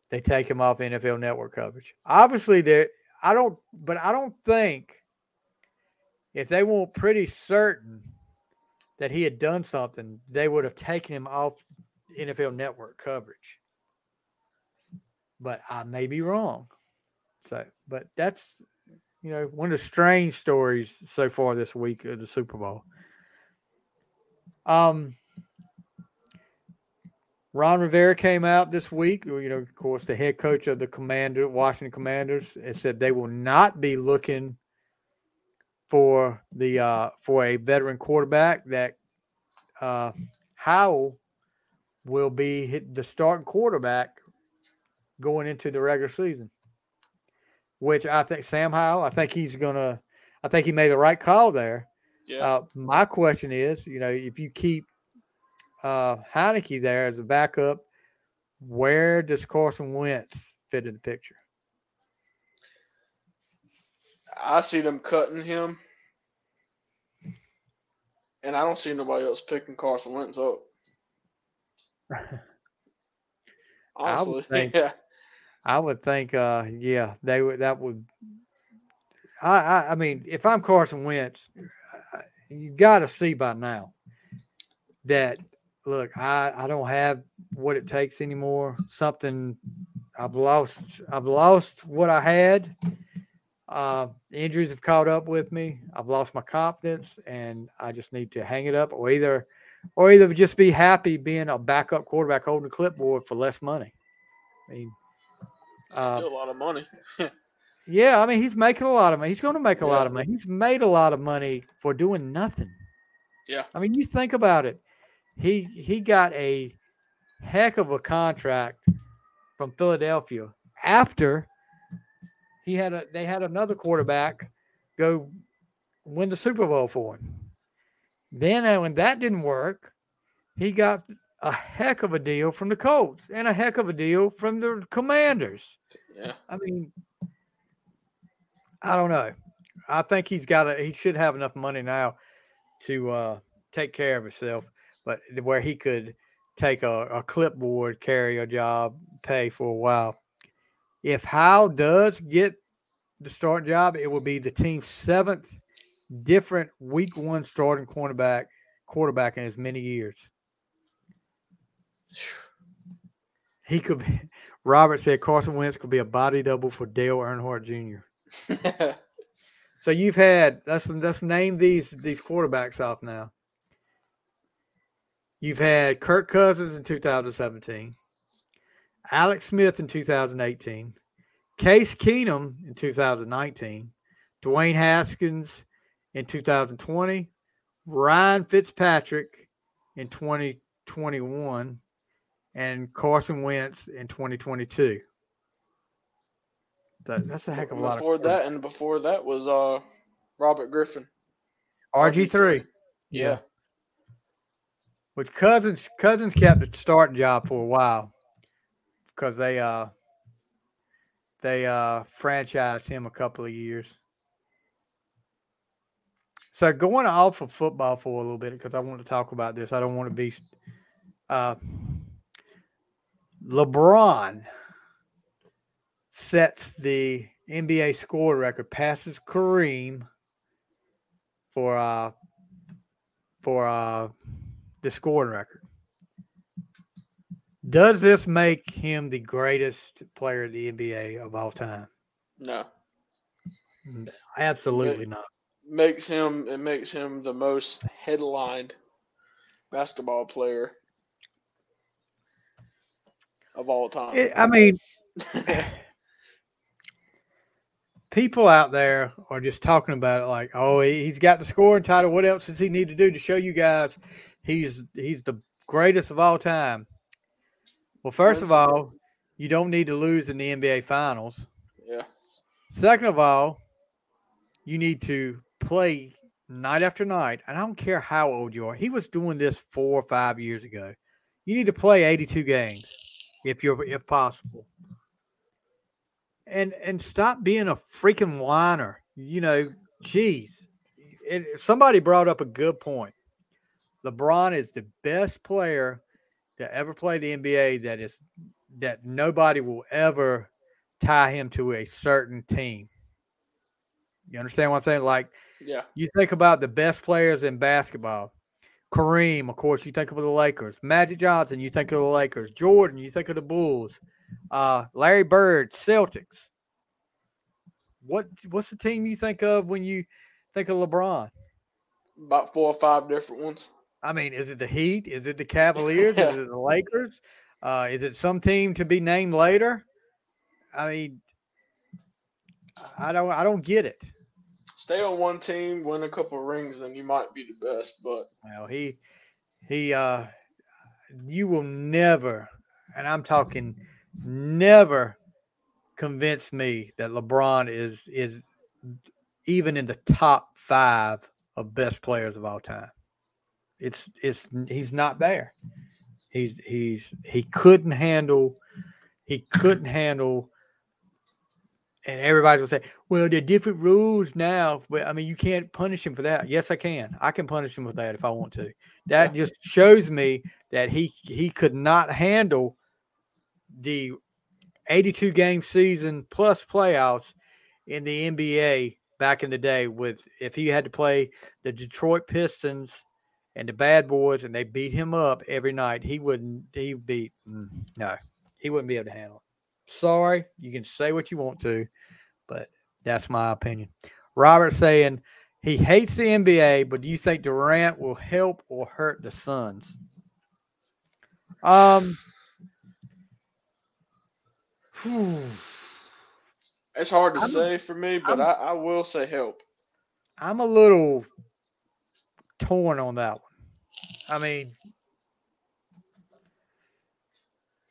Speaker 2: they take him off NFL network coverage. Obviously there I don't but I don't think if they weren't pretty certain that he had done something, they would have taken him off NFL network coverage. But I may be wrong. So, but that's you know one of the strange stories so far this week of the Super Bowl. Um, Ron Rivera came out this week. You know, of course, the head coach of the Commander Washington Commanders, and said they will not be looking for the uh, for a veteran quarterback. That uh, Howell will be the starting quarterback going into the regular season. Which I think Sam Howell, I think he's gonna, I think he made the right call there.
Speaker 3: Yeah.
Speaker 2: Uh, my question is, you know, if you keep uh, Heinicke there as a backup, where does Carson Wentz fit in the picture?
Speaker 3: I see them cutting him, and I don't see nobody else picking Carson Wentz up.
Speaker 2: I would
Speaker 3: Honestly,
Speaker 2: think-
Speaker 3: yeah,
Speaker 2: I would think, uh, yeah, they would. That would. I, I, I mean, if I'm Carson Wentz, you got to see by now that look, I, I don't have what it takes anymore. Something I've lost. I've lost what I had. Uh, injuries have caught up with me. I've lost my confidence, and I just need to hang it up, or either, or either just be happy being a backup quarterback holding a clipboard for less money. I mean, uh,
Speaker 3: still a lot of money.
Speaker 2: yeah, I mean, he's making a lot of money. He's going to make a
Speaker 3: Yeah.
Speaker 2: lot of money. He's made a lot of money for doing nothing.
Speaker 3: Yeah.
Speaker 2: I mean, you think about it. He he got a heck of a contract from Philadelphia after he had a they had another quarterback go win the Super Bowl for him. Then uh, when that didn't work, he got a heck of a deal from the Colts and a heck of a deal from the Commanders.
Speaker 3: Yeah,
Speaker 2: I mean, I don't know. I think he's got a, he should have enough money now to uh, take care of himself, but where he could take a, a clipboard, carry a job, pay for a while. If Howell does get the starting job, it will be the team's seventh different week one starting cornerback quarterback in as many years. He could be Robert said Carson Wentz could be a body double for Dale Earnhardt Jr. So you've had let's let's name these these quarterbacks off now. You've had Kirk Cousins in 2017, Alex Smith in 2018, Case Keenum in 2019, Dwayne Haskins in 2020, Ryan Fitzpatrick in 2021, and Carson Wentz in 2022. That, that's a heck of a lot.
Speaker 3: before that, and before that was uh Robert Griffin.
Speaker 2: RG three.
Speaker 3: Yeah,
Speaker 2: Which Cousins Cousins kept the starting job for a while because they uh they uh franchised him a couple of years. So going off of football for a little bit because I want to talk about this. I don't want to be uh LeBron sets the NBA score record, passes Kareem for uh for uh the scoring record. Does this make him the greatest player in the NBA of all time?
Speaker 3: no,
Speaker 2: Absolutely not.
Speaker 3: makes him it makes him the most headlined basketball player of all time.
Speaker 2: It, I mean, people out there are just talking about it like, oh, he- he's got the scoring title. What else does he need to do to show you guys he's he's the greatest of all time? Well, first of all, you don't need to lose in the NBA Finals.
Speaker 3: yeah.
Speaker 2: Second of all, you need to play night after night. And I don't care how old you are. He was doing this four or five years ago. You need to play 82 games if you're if possible. And and stop being a freaking whiner. You know, geez. It, somebody brought up a good point. LeBron is the best player to ever play the NBA that is that nobody will ever tie him to a certain team. You understand what I'm saying? Like
Speaker 3: Yeah.
Speaker 2: you think about the best players in basketball. Kareem, of course, you think of the Lakers. Magic Johnson, you think of the Lakers. Jordan, you think of the Bulls. Uh, Larry Bird, Celtics. What what's the team you think of when you think of LeBron?
Speaker 3: About four or five different ones.
Speaker 2: I mean, is it the Heat? Is it the Cavaliers? is it the Lakers? Uh, is it some team to be named later? I mean, I don't I don't get it.
Speaker 3: Stay on one team, win a couple rings, and you might be the best. But
Speaker 2: Well, he he uh you will never and I'm talking never convince me that LeBron is is even in the top 5 of best players of all time. It's it's he's not there. He's he's he couldn't handle he couldn't handle and everybody's gonna say, "Well, there are different rules now." But I mean, you can't punish him for that. Yes, I can. I can punish him with that if I want to. That just shows me that he he could not handle the 82 game season plus playoffs in the NBA back in the day. With if he had to play the Detroit Pistons and the Bad Boys and they beat him up every night, he wouldn't. He'd be mm, no, he wouldn't be able to handle it. Sorry, you can say what you want to, but that's my opinion. Robert saying he hates the NBA, but do you think Durant will help or hurt the Suns? Um, whew,
Speaker 3: it's hard to
Speaker 2: I'm
Speaker 3: say for me. But I, I will say help.
Speaker 2: I'm a little torn on that one. I mean,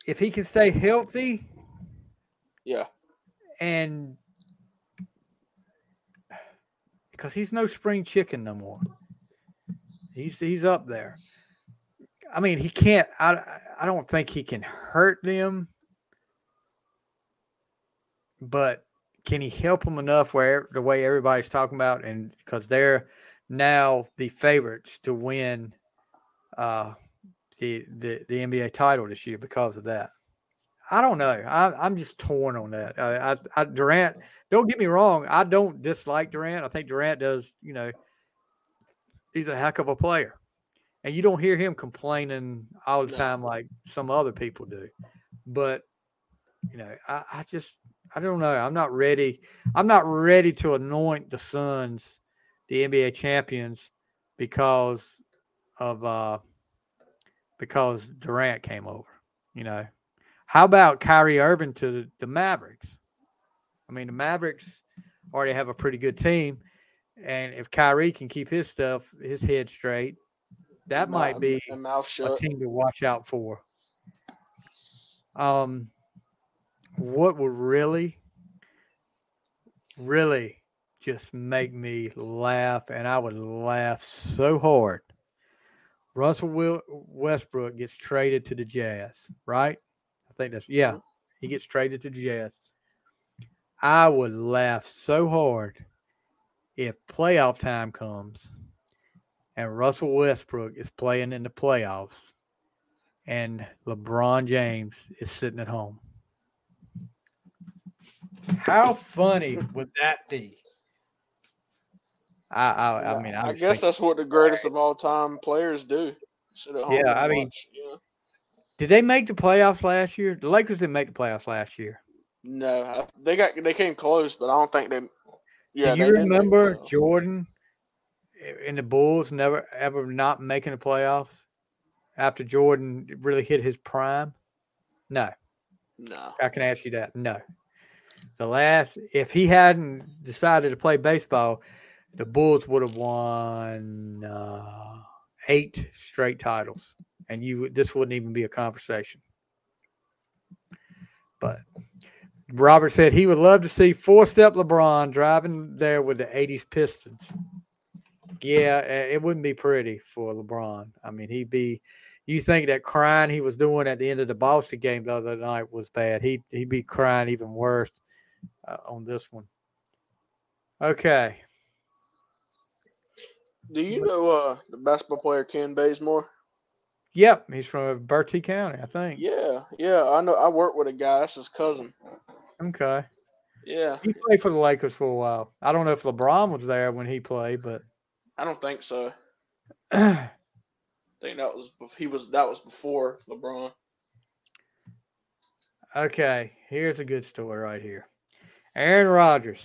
Speaker 2: if he can stay healthy
Speaker 3: Yeah.
Speaker 2: and because he's no spring chicken no more. He's he's up there. I mean, he can't. I I don't think he can hurt them, but can he help them enough where the way everybody's talking about and because they're now the favorites to win uh the, the the NBA title this year because of that. I don't know. I, I'm just torn on that. I, I, I Durant. Don't get me wrong. I don't dislike Durant. I think Durant does. You know, he's a heck of a player, and you don't hear him complaining all the time like some other people do. But you know, I, I just I don't know. I'm not ready. I'm not ready to anoint the Suns the NBA champions because of uh because Durant came over. You know, how about Kyrie Irving to the, the Mavericks? I mean, the Mavericks already have a pretty good team, and if Kyrie can keep his stuff, his head straight, that
Speaker 3: Mou-
Speaker 2: might be a team to watch out for. Um, what would really, really just make me laugh, and I would laugh so hard. Russell Westbrook gets traded to the Jazz, right? I think that's yeah. He mm-hmm. gets traded to the Jazz. I would laugh so hard if playoff time comes and Russell Westbrook is playing in the playoffs and LeBron James is sitting at home. How funny would that be? I I, I mean, I,
Speaker 3: I guess
Speaker 2: thinking,
Speaker 3: that's what the greatest of all time players do. Sit at home
Speaker 2: Yeah, I mean,
Speaker 3: watch, you know?
Speaker 2: Did they make the playoffs last year? The Lakers didn't make the playoffs last year.
Speaker 3: no, they got they came close, but I don't think they. Yeah,
Speaker 2: Do you
Speaker 3: didn't make the
Speaker 2: remember. Jordan and the Bulls never ever not making the playoffs? after Jordan really hit his prime? No.
Speaker 3: No.
Speaker 2: I can ask you that. No. The last, if he hadn't decided to play baseball, the Bulls would have won uh, eight straight titles, and you this wouldn't even be a conversation. But Robert said he would love to see four-step LeBron driving there with the '80s Pistons. Yeah, it wouldn't be pretty for LeBron. I mean, he'd be. You think that crying he was doing at the end of the Boston game the other night was bad? He he'd be crying even worse uh, on this one. Okay.
Speaker 3: Do you know uh, the basketball player Kent Bazemore?
Speaker 2: Yep, he's from uh, Bertie County, I think.
Speaker 3: Yeah, yeah. I know. I work with a guy. That's his cousin.
Speaker 2: Okay.
Speaker 3: Yeah.
Speaker 2: He played for the Lakers for a while. I don't know if LeBron was there when he played, but
Speaker 3: I don't think so. I think that was he was that was before LeBron.
Speaker 2: Okay, here's a good story right here. Aaron Rodgers.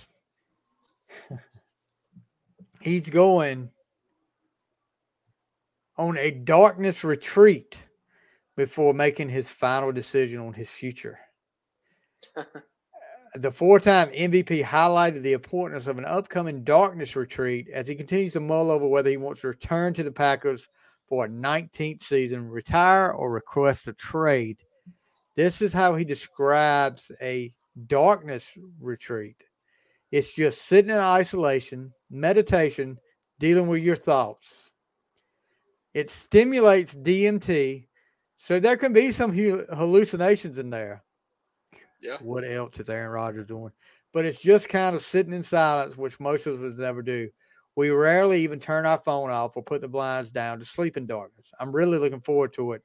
Speaker 2: He's going on a darkness retreat before making his final decision on his future. the four time MVP highlighted the importance of an upcoming darkness retreat as he continues to mull over whether he wants to return to the Packers for a 19th season, retire, or request a trade. This is how he describes a darkness retreat. It's just sitting in isolation, meditation, dealing with your thoughts. It stimulates DMT, so there can be some hallucinations in there.
Speaker 3: Yeah.
Speaker 2: What else is Aaron Rodgers doing? But it's just kind of sitting in silence, which most of us never do. We rarely even turn our phone off or put the blinds down to sleep in darkness. I'm really looking forward to it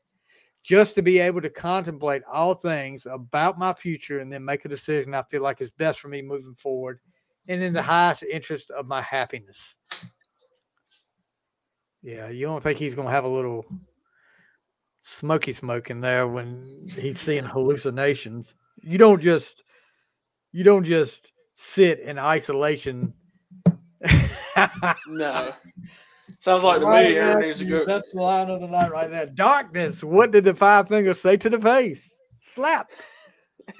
Speaker 2: just to be able to contemplate all things about my future and then make a decision I feel like is best for me moving forward and in the highest interest of my happiness. Yeah, you don't think he's going to have a little smoky smoke in there when he's seeing hallucinations. You don't just you don't just sit in isolation.
Speaker 3: no. Sounds like to me, Aaron needs to go.
Speaker 2: That's the line of the night right there. Darkness. What did the five fingers say to the face? Slap.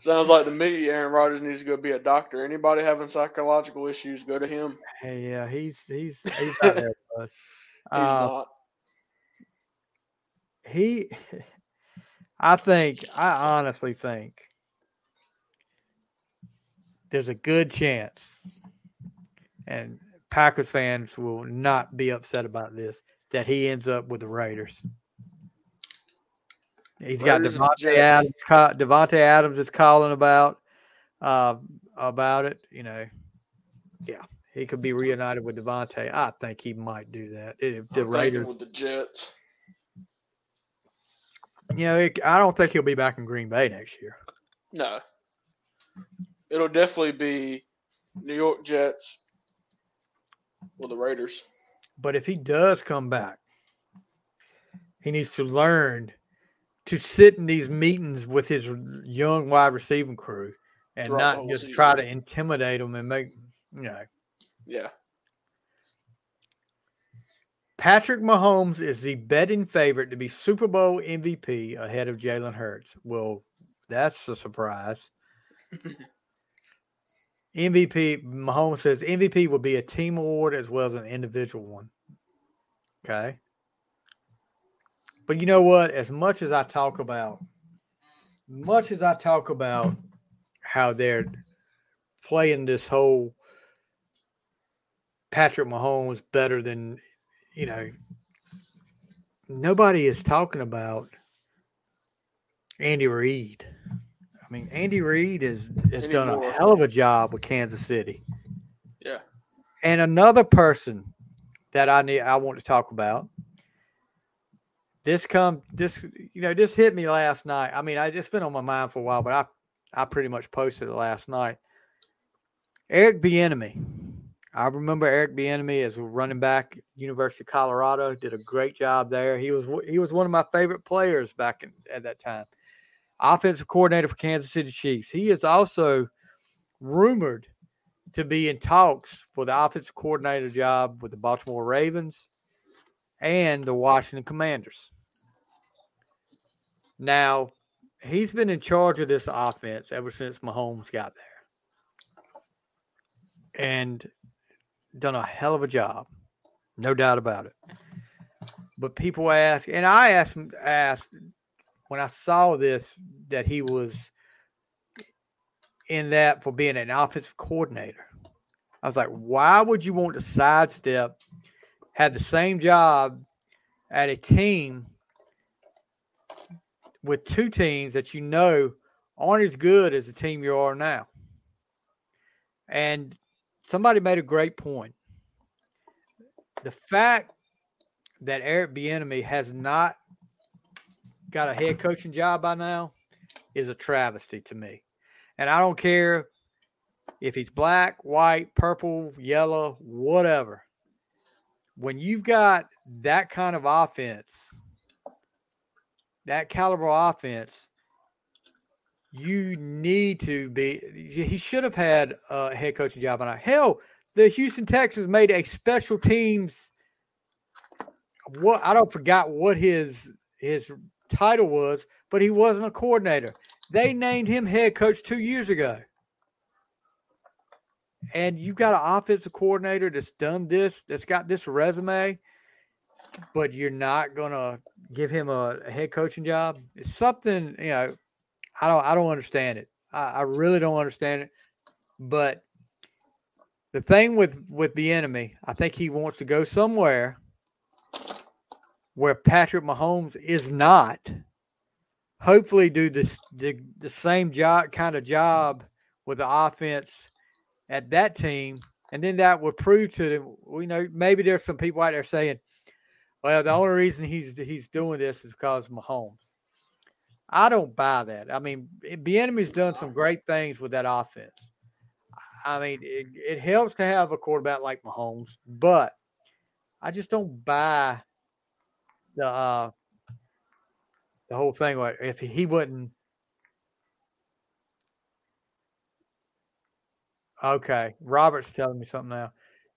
Speaker 3: Sounds like to me, Aaron Rodgers needs to go be a doctor. Anybody having psychological issues, go to him.
Speaker 2: Hey, yeah, he's he's he's not there,
Speaker 3: bud. Uh, not.
Speaker 2: He, I think, I honestly think, there's a good chance, and Packers fans will not be upset about this that he ends up with the Raiders. He's got Davante Adams. Davante Adams is calling about uh, about it. You know, yeah, he could be reunited with Davante. I think he might do that. If the
Speaker 3: I'm
Speaker 2: Raiders
Speaker 3: with the Jets.
Speaker 2: You know, it, I don't think he'll be back in Green Bay next year.
Speaker 3: No, it'll definitely be New York Jets, or the Raiders.
Speaker 2: But if he does come back, he needs to learn to sit in these meetings with his young wide receiving crew and not just season. try to intimidate them and make you know.
Speaker 3: Yeah.
Speaker 2: Patrick Mahomes is the betting favorite to be Super Bowl MVP ahead of Jalen Hurts. Well, that's a surprise. MVP, Mahomes says MVP will be a team award as well as an individual one. Okay. But you know what? As much as I talk about, much as I talk about how they're playing this whole Patrick Mahomes better than, you know, nobody is talking about Andy Reid. I mean, Andy Reid has has done a hell of a job with Kansas City.
Speaker 3: Yeah.
Speaker 2: And another person that I need I want to talk about. This come this you know this hit me last night. I mean, I just been on my mind for a while, but I I pretty much posted it last night. Eric Bieniemy. I remember Eric Bieniemy as a running back, University of Colorado, did a great job there. He was he was one of my favorite players back in, at that time offensive coordinator for Kansas City Chiefs. He is also rumored to be in talks for the offensive coordinator job with the Baltimore Ravens and the Washington Commanders. Now, he's been in charge of this offense ever since Mahomes got there and done a hell of a job. No doubt about it. But people ask, and I asked, asked when I saw this that he was in that for being an offensive coordinator. I was like, why would you want to sidestep, have the same job at a team with two teams that you know aren't as good as the team you are now? And somebody made a great point. The fact that Eric Bieniemy has not got a head coaching job by now is a travesty to me. And I don't care if he's black, white, purple, yellow, whatever. When you've got that kind of offense, that caliber offense, you need to be. He should have had a head coaching job. And hell, the Houston Texans made a special teams. What I don't forgot what his his title was, but he wasn't a coordinator. They named him head coach two years ago. And you've got an offensive coordinator that's done this, that's got this resume, but you're not gonna give him a, a head coaching job. It's something, you know, I don't I don't understand it. I, I really don't understand it. But the thing with with Bieniemy, I think he wants to go somewhere where Patrick Mahomes is not hopefully do this the, the same job kind of job with the offense at that team and then that would prove to them we know maybe there's some people out there saying well the only reason he's he's doing this is because Mahomes I don't buy that I mean Bieniemy's done some great things with that offense I mean it, it helps to have a quarterback like Mahomes but I just don't buy the uh, the whole thing. If he wouldn't, okay. Robert's telling me something now.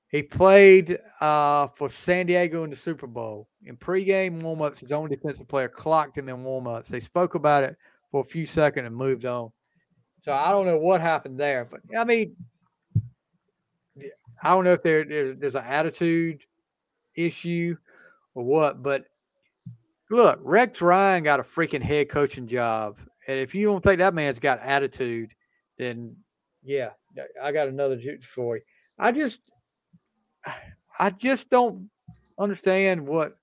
Speaker 2: He played uh, for San Diego in the Super Bowl. In pregame warmups, his own defensive player clocked him in warmups. They spoke about it for a few seconds and moved on. So I don't know what happened there, but I mean, I don't know if there, there's, there's an attitude issue or what, but Look, Rex Ryan got a freaking head coaching job. And if you don't think that man's got attitude, then yeah, I got another juice for you. I just I just don't understand what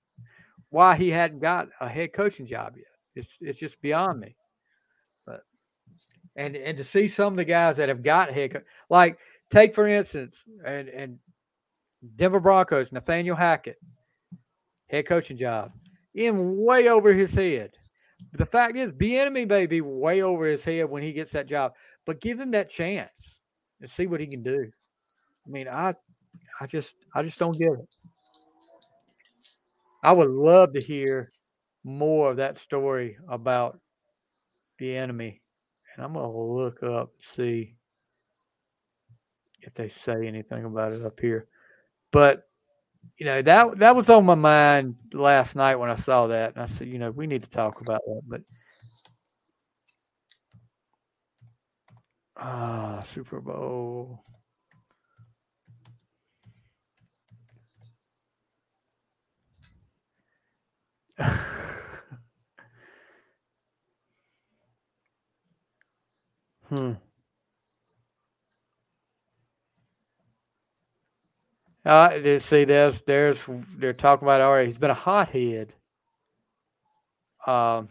Speaker 2: why he hadn't got a head coaching job yet. It's it's just beyond me. But and and to see some of the guys that have got head co- like take for instance and and Denver Broncos Nathaniel Hackett head coaching job in way over his head. But the fact is, Bieniemy may be way over his head when he gets that job, but give him that chance and see what he can do. I mean, I, I just, I just don't get it. I would love to hear more of that story about Bieniemy. and I'm gonna look up see if they say anything about it up here. But you know that that was on my mind last night when I saw that, and I said, you know, we need to talk about that. But ah, Super Bowl. Hmm. Uh, see, there's, there's, they're talking about already. He's been a hothead. Um,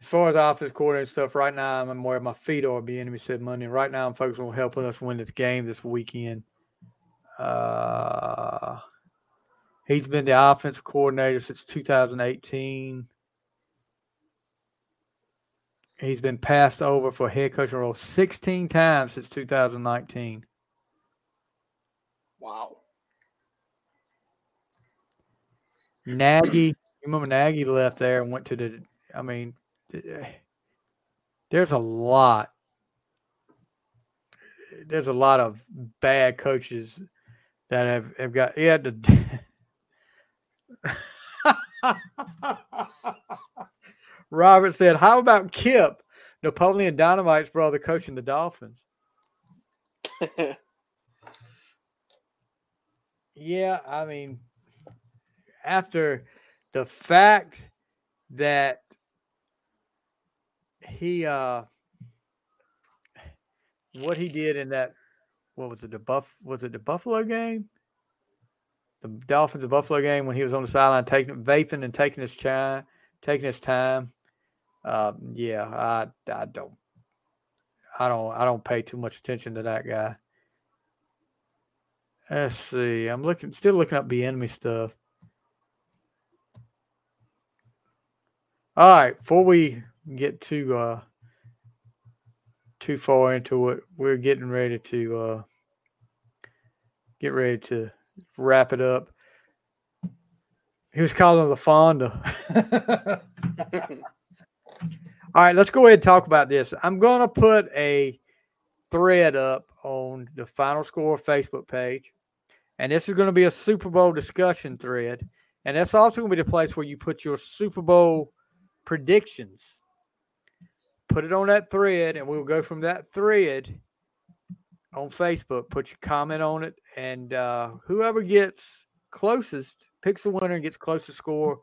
Speaker 2: as far as office coordinator stuff, right now I'm where my feet are. Bieniemy said Monday. Right now I'm focused on helping us win this game this weekend. Uh, he's been the offensive coordinator since 2018. He's been passed over for head coaching role 16 times since 2019.
Speaker 3: Wow.
Speaker 2: Nagy, you remember Nagy left there and went to the. I mean, there's a lot. there's a lot of bad coaches that have, have got yeah the Robert said, How about Kip, Napoleon Dynamite's brother coaching the Dolphins? yeah, I mean, after the fact that he uh what he did in that what was it the buff was it the buffalo game the dolphins the buffalo game when he was on the sideline taking vaping and taking his time taking his time um, yeah i i don't i don't i don't pay too much attention to that guy let's see i'm looking still looking up Bieniemy stuff all right before we get too uh too far into it. We're getting ready to uh get ready to wrap it up. He was calling the Fonda. All right, let's go ahead and talk about this. I'm going to put a thread up on the Final Score Facebook page, and this is going to be a Super Bowl discussion thread. And that's also going to be the place where you put your Super Bowl predictions put it on that thread, and we'll go from that thread on Facebook. Put your comment on it, and uh, whoever gets closest picks the winner and gets closest score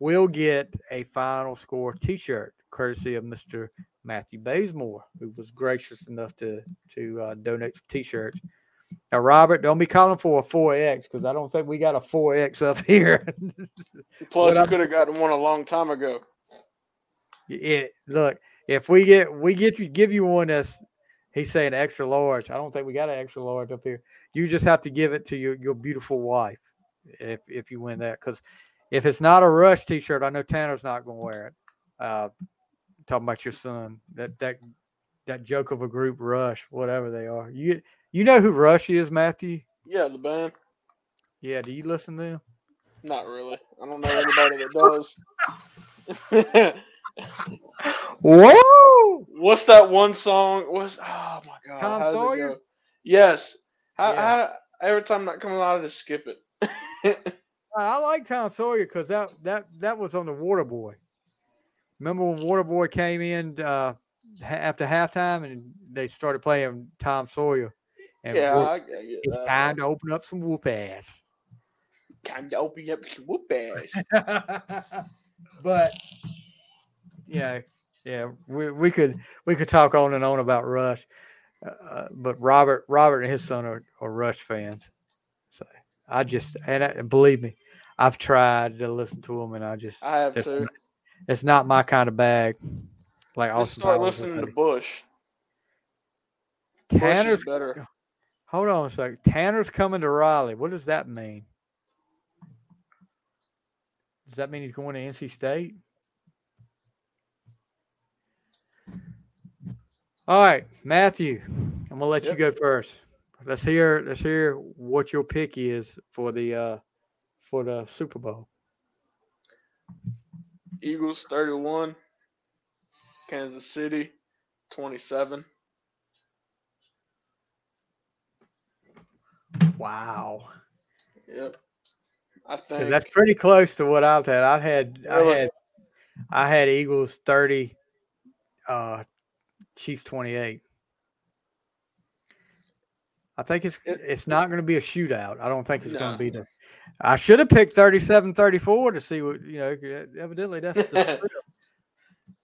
Speaker 2: will get a final score T-shirt, courtesy of Mister Matthew Bazemore, who was gracious enough to to uh, donate some T-shirts. Now, Robert, don't be calling for a 4X because I don't think we got a 4X up here.
Speaker 3: Plus, you could have gotten one a long time ago.
Speaker 2: It look, if we get we get you give you one that's he's saying extra large. I don't think we got an extra large up here. You just have to give it to your your beautiful wife if if you win that. Because if it's not a rush T-shirt, I know Tanner's not going to wear it. Uh, talking about your son, that that that joke of a group Rush, whatever they are. You you know who Rush is, Matthew?
Speaker 3: Yeah, the band.
Speaker 2: Yeah, do you listen to them?
Speaker 3: Not really. I don't know anybody that does.
Speaker 2: Whoa!
Speaker 3: What's that one song? What's oh my god?
Speaker 2: Tom
Speaker 3: how
Speaker 2: Sawyer?
Speaker 3: go? Yes. How,
Speaker 2: Yeah.
Speaker 3: how, every time that comes on, I just skip it.
Speaker 2: I like Tom Sawyer because that that that was on the Water Boy. Remember when Water Boy came in uh, after halftime and they started playing Tom Sawyer? And
Speaker 3: yeah, I, I
Speaker 2: it's
Speaker 3: that.
Speaker 2: time to open up some whoop ass.
Speaker 3: Time to open up some whoop ass.
Speaker 2: but yeah, yeah, we, we could we could talk on and on about Rush, uh, but Robert Robert and his son are, are Rush fans. So I just and I, believe me, I've tried to listen to them, and I just
Speaker 3: I have
Speaker 2: it's,
Speaker 3: to.
Speaker 2: not, it's not my kind of bag. Like Austin
Speaker 3: start listening to Bush. Bush
Speaker 2: Tanner's
Speaker 3: is better.
Speaker 2: hold on a second. Tanner's coming to Raleigh. What does that mean? Does that mean he's going to NC State? All right, Matthew. I'm gonna let you go first. Let's hear let's hear what your pick is for the uh for the Super Bowl.
Speaker 3: Eagles 31. Kansas City 27.
Speaker 2: Wow.
Speaker 3: Yep. I think
Speaker 2: That's pretty close to what I've had. I had I had I had Eagles 30, uh Chiefs 28. I think it's
Speaker 3: It-
Speaker 2: it's not going to be a shootout. I don't think it's going to be the I should have picked 37-34 to see what you know. Evidently, that's the script.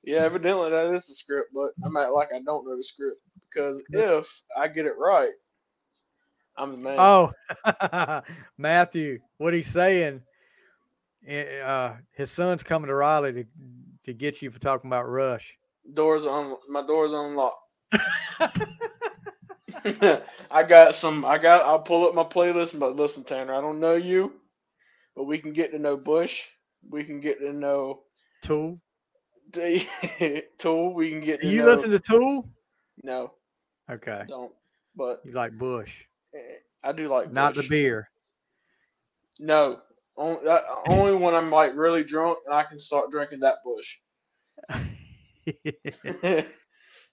Speaker 3: Yeah, evidently that is the script, but I'm at like I don't know the script because if I get it right, I'm the man.
Speaker 2: Oh, Matthew, what he's saying? eh, Uh, his son's coming to Raleigh to to get you for talking about Rush.
Speaker 3: Doors on my doors unlocked. I got some. I got. I'll pull up my playlist. But listen, Tanner, I don't know you, but we can get to know Bush. We can get to know
Speaker 2: Tool.
Speaker 3: the Tool. We can get
Speaker 2: you
Speaker 3: know.
Speaker 2: listen to Tool?
Speaker 3: No,
Speaker 2: Okay.
Speaker 3: don't. But
Speaker 2: You like Bush,
Speaker 3: I do like
Speaker 2: not
Speaker 3: Bush.
Speaker 2: the beer.
Speaker 3: No, only, that, only when I'm like really drunk and I can start drinking that Bush.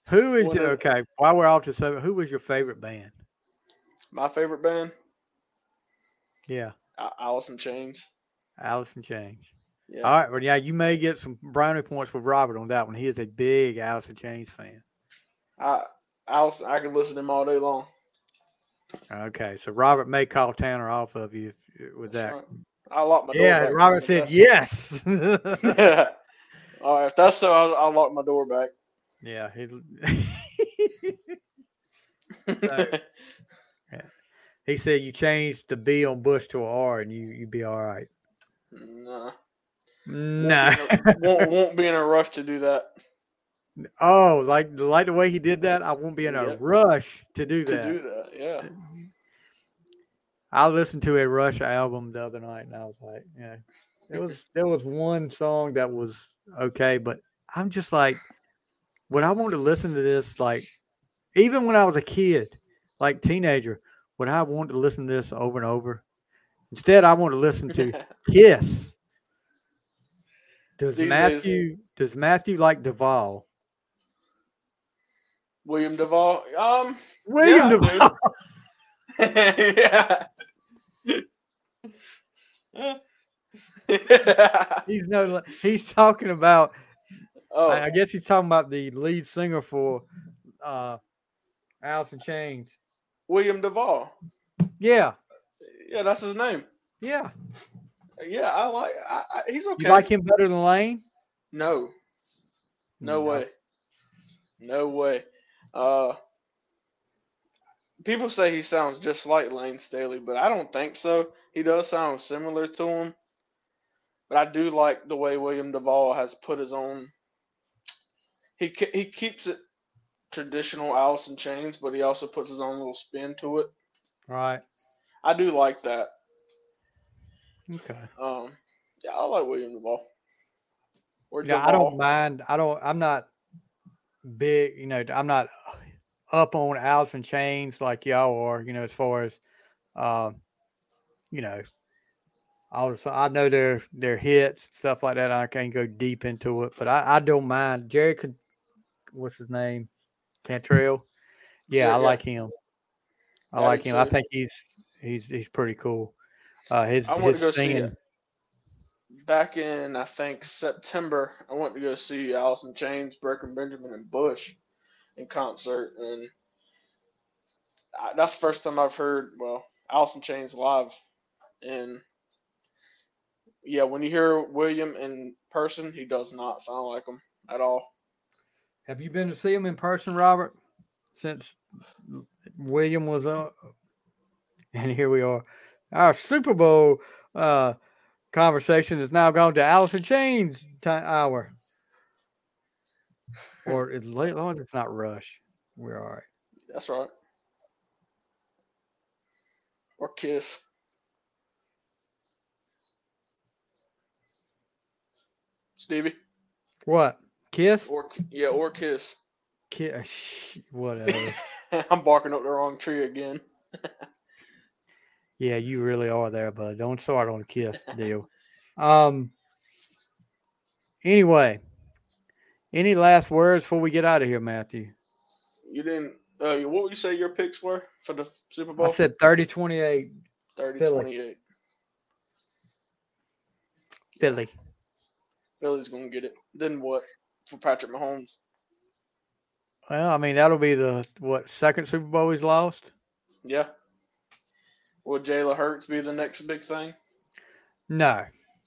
Speaker 2: Who is it? Okay, while we're off to seven, who was your favorite band?
Speaker 3: My favorite band,
Speaker 2: Yeah,
Speaker 3: A- Alice in Chains.
Speaker 2: Alice in Chains.
Speaker 3: Yeah.
Speaker 2: All right, well, yeah, you may get some brownie points with Robert on that one. He is a big Alice in Chains fan.
Speaker 3: I Alice, I can listen to him all day long.
Speaker 2: Okay, so Robert may call Tanner off of you with
Speaker 3: That's
Speaker 2: that.
Speaker 3: right. I locked my door.
Speaker 2: Yeah, Robert said yes.
Speaker 3: that's- all right, if that's so, I'll, I'll lock my door back.
Speaker 2: yeah, he,
Speaker 3: nah.
Speaker 2: he said you changed the B on Bush to a R and you you'd be all right.
Speaker 3: Won't
Speaker 2: No.
Speaker 3: be a- won't, won't be in a rush to do that.
Speaker 2: oh, like like the way he did that, I won't be in a rush to do that.
Speaker 3: To do that, yeah.
Speaker 2: I listened to a Rush album the other night and I was like, yeah. There was there was one song that was okay, but I'm just like, would I want to listen to this like even when I was a kid, like teenager, would I want to listen to this over and over? Instead, I want to listen to Kiss. Does
Speaker 3: These days-
Speaker 2: Matthew does Matthew like DuVall?
Speaker 3: William DuVall. Um,
Speaker 2: William
Speaker 3: I do.
Speaker 2: DuVall.
Speaker 3: yeah.
Speaker 2: He's no he's talking about
Speaker 3: oh,
Speaker 2: I, I guess he's talking about the lead singer for uh Alice in Chains.
Speaker 3: William DuVall.
Speaker 2: Yeah,
Speaker 3: Yeah, that's his name.
Speaker 2: yeah.
Speaker 3: Yeah, I like. I, I, he's okay.
Speaker 2: You like him better than Layne?
Speaker 3: No, no way, no way. Uh, people say he sounds just like Layne Staley, but I don't think so. He does sound similar to him, but I do like the way William DuVall has put his own. He he keeps it traditional Alice in Chains, but he also puts his own little spin to it.
Speaker 2: Right.
Speaker 3: I do like that.
Speaker 2: Okay.
Speaker 3: Um, yeah, I like William DuVall. Or
Speaker 2: Yeah, I don't mind. I don't. I'm not big. You know, I'm not up on Alice in Chains like y'all are. You know, as far as, um, you know, all the, I know their their hits stuff like that. I can't go deep into it, but I, I don't mind. Jerry could. What's his name? Cantrell. Yeah,
Speaker 3: Yeah,
Speaker 2: I
Speaker 3: yeah.
Speaker 2: like him. I
Speaker 3: do
Speaker 2: like him. I think he's he's he's pretty cool. Uh, his
Speaker 3: I
Speaker 2: his
Speaker 3: go
Speaker 2: singing.
Speaker 3: Back in I think September, I went to go see Allison in Chains, Breaking Benjamin, and Bush in concert, and I, that's the first time I've heard well Allison in Chains live. And yeah, when you hear William in person, he does not sound like him at all.
Speaker 2: Have you been to see him in person, Robert? Since William was up, and here we are. Our Super Bowl uh, conversation has now gone to Allison in Chains hour, or as long as it's not Rush, we're all right.
Speaker 3: That's right. Or Kiss. Stevie.
Speaker 2: What Kiss?
Speaker 3: Or yeah, or Kiss.
Speaker 2: Kiss? Whatever.
Speaker 3: I'm barking up the wrong tree again.
Speaker 2: yeah, you really are there, bud. Don't start on a Kiss deal. Um. Anyway, any last words before we get out of here, Matthew?
Speaker 3: You didn't. Uh, what would you say your picks were for the Super Bowl?
Speaker 2: I said 30 28
Speaker 3: 30
Speaker 2: Philly.
Speaker 3: 28.
Speaker 2: Philly.
Speaker 3: Philly's going to get it. Then what for Patrick Mahomes?
Speaker 2: Well, I mean, that'll be the what second Super Bowl he's lost?
Speaker 3: Yeah. Will Jalen Hurts be the next big thing?
Speaker 2: No,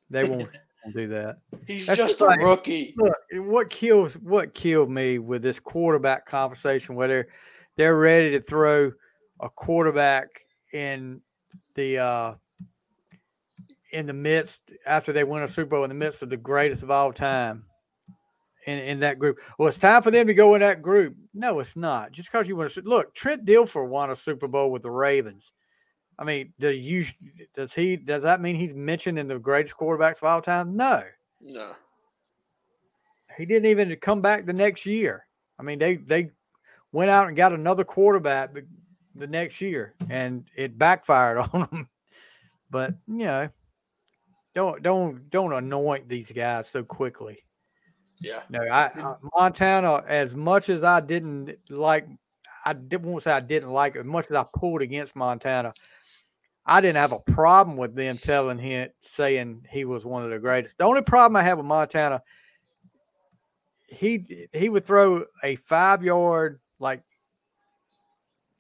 Speaker 2: they won't do that.
Speaker 3: He's
Speaker 2: That's
Speaker 3: just a
Speaker 2: like-
Speaker 3: rookie.
Speaker 2: Look, what kills what killed me with this quarterback conversation, whether they're they're ready to throw a quarterback in the uh in the midst after they win a Super Bowl in the midst of the greatest of all time. In, in that group. Well, it's time for them to go in that group. No, it's not. Just because you want to look, Trent Dilfer won a Super Bowl with the Ravens. I mean, do you does he does that mean he's mentioned in the greatest quarterbacks of all time? No.
Speaker 3: No.
Speaker 2: He didn't even come back the next year. I mean, they they went out and got another quarterback the- the next year, and it backfired on them. But you know, don't don't don't anoint these guys so quickly.
Speaker 3: Yeah.
Speaker 2: No, I, I Montana. As much as I didn't like, I did, won't say I didn't like. As much as I pulled against Montana, I didn't have a problem with them telling him saying he was one of the greatest. The only problem I have with Montana, he he would throw a five yard like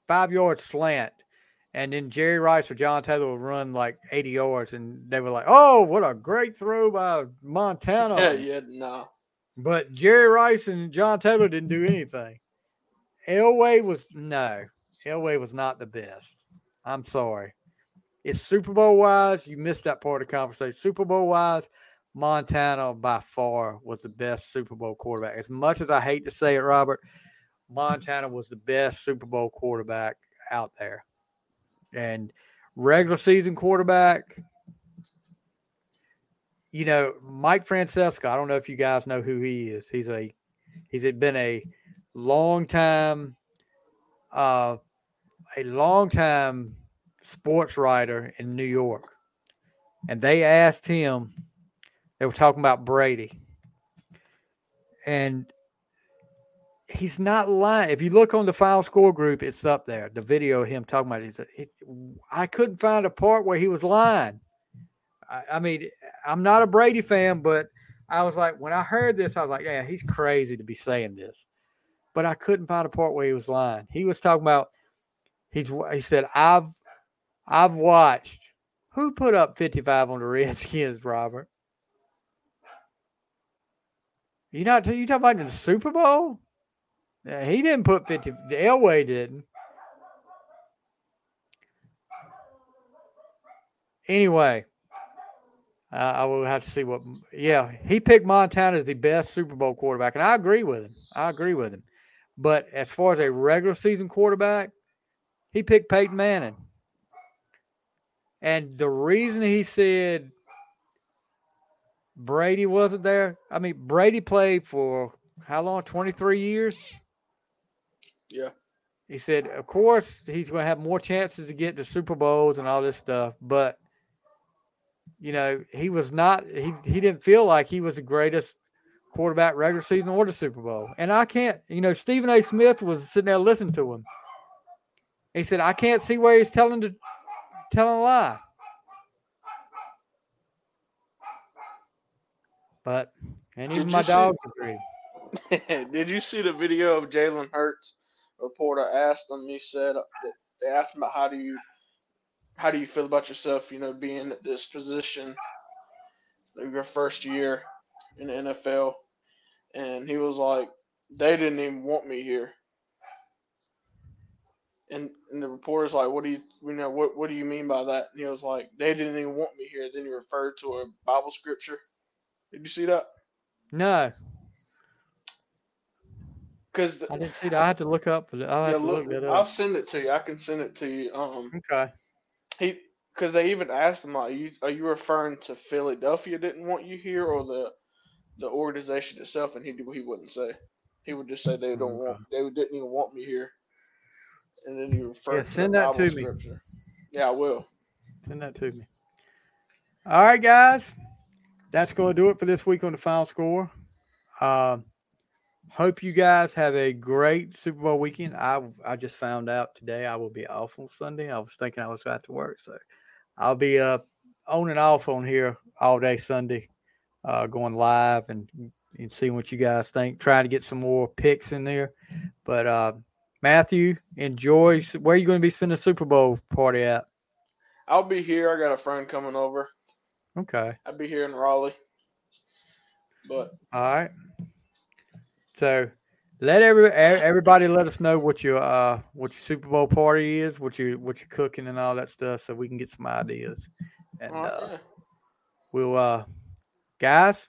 Speaker 2: five yard slant, and then Jerry Rice or John Taylor would run like eighty yards, and they were like, "Oh, what a great throw by Montana!"
Speaker 3: Yeah, yeah, no.
Speaker 2: But Jerry Rice and John Taylor didn't do anything. Elway was no, Elway was not the best. I'm sorry. It's Super Bowl wise, you missed that part of the conversation. Super Bowl wise, Montana by far was the best Super Bowl quarterback. As much as I hate to say it, Robert, Montana was the best Super Bowl quarterback out there. And regular season quarterback, you know, Mike Francesa, I don't know if you guys know who he is. He's a he's been a long time uh a long time sports writer in New York. And they asked him, they were talking about Brady. And he's not lying. If you look on the final score group, it's up there. The video of him talking about it. I couldn't find a part where he was lying. I, I mean, I'm not a Brady fan, but I was like, when I heard this, I was like, yeah, he's crazy to be saying this. But I couldn't find a part where he was lying. He was talking about he's he said, I've I've watched who put up 55 on the Redskins, Robert? You not you talking about the Super Bowl? Yeah, he didn't put 50. Elway didn't. Anyway, uh, I will have to see what. Yeah, he picked Montana as the best Super Bowl quarterback, and I agree with him. I agree with him. But as far as a regular season quarterback, he picked Peyton Manning. And the reason he said Brady wasn't there, I mean, Brady played for how long? 23 years?
Speaker 3: Yeah.
Speaker 2: He said, of course, he's going to have more chances to get to Super Bowls and all this stuff, but you know, he was not. He he didn't feel like he was the greatest quarterback regular season or the Super Bowl. And I can't. You know, Stephen A. Smith was sitting there listening to him. He said, "I can't see where he's telling the telling a lie." But and even my
Speaker 3: you see-
Speaker 2: dogs agree.
Speaker 3: Did you see the video of Jalen Hurts? Reporter asked him. He said uh, they asked him about how do you how do you feel about yourself? You know, being at this position, your first year in the NFL, and he was like, they didn't even want me here. And and the reporter's like, what do you you know what what do you mean by that? And he was like, they didn't even want me here. Then he referred to a Bible scripture. Did you see that?
Speaker 2: No,
Speaker 3: Because
Speaker 2: I didn't see that. I had to look up. I'll have
Speaker 3: yeah,
Speaker 2: to
Speaker 3: look,
Speaker 2: look
Speaker 3: I'll send it to you. I can send it to you. Um,
Speaker 2: Okay.
Speaker 3: he because they even asked him, are you are you referring to Philadelphia didn't want you here or the the organization itself? And he he wouldn't say. He would just say they don't want they didn't even want me here. And then he referred
Speaker 2: Yeah,
Speaker 3: to
Speaker 2: send
Speaker 3: the
Speaker 2: that
Speaker 3: Bible
Speaker 2: to me.
Speaker 3: scripture. Yeah, I will.
Speaker 2: Send that to me. All right, guys. That's going to do it for this week on the final score. Um, hope you guys have a great Super Bowl weekend. I I just found out today I will be off on Sunday. I was thinking I was going to work, so I'll be uh on and off on here all day Sunday, uh, going live and and seeing what you guys think. Trying to get some more picks in there, but uh, Matthew, enjoy. Where are you going to be spending the Super Bowl party at?
Speaker 3: I'll be here. I got a friend coming over.
Speaker 2: Okay.
Speaker 3: I'll be here in Raleigh. But
Speaker 2: All right. So let every everybody let us know what your uh what your Super Bowl party is, what you what you're cooking and all that stuff, so we can get some ideas. And uh, we'll uh guys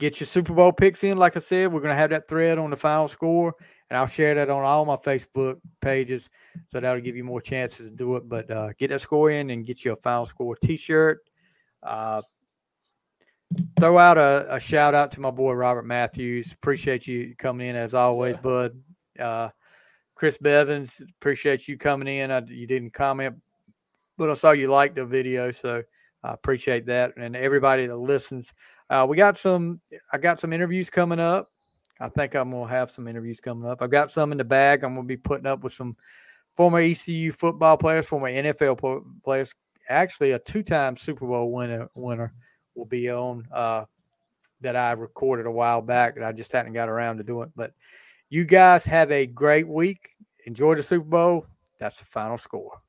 Speaker 2: get your Super Bowl picks in. Like I said, we're gonna have that thread on the final score, and I'll share that on all my Facebook pages, so that'll give you more chances to do it. But uh, get that score in and get you a final score T-shirt. Uh, throw out a, a shout out to my boy Robert Matthews. Appreciate you coming in as always,
Speaker 3: Yeah.
Speaker 2: bud. Uh, Chris Bevins, appreciate you coming in. I, you didn't comment, but I saw you liked the video, so I appreciate that. And everybody that listens, Uh, we got some. I got some interviews coming up. I think I'm gonna have some interviews coming up. I've got some in the bag. I'm gonna be putting up with some former ECU football players, former NFL players. Actually, a two-time Super Bowl winner winner will be on uh, that I recorded a while back, and I just hadn't got around to doing. But you guys have a great week. Enjoy the Super Bowl. That's the final score.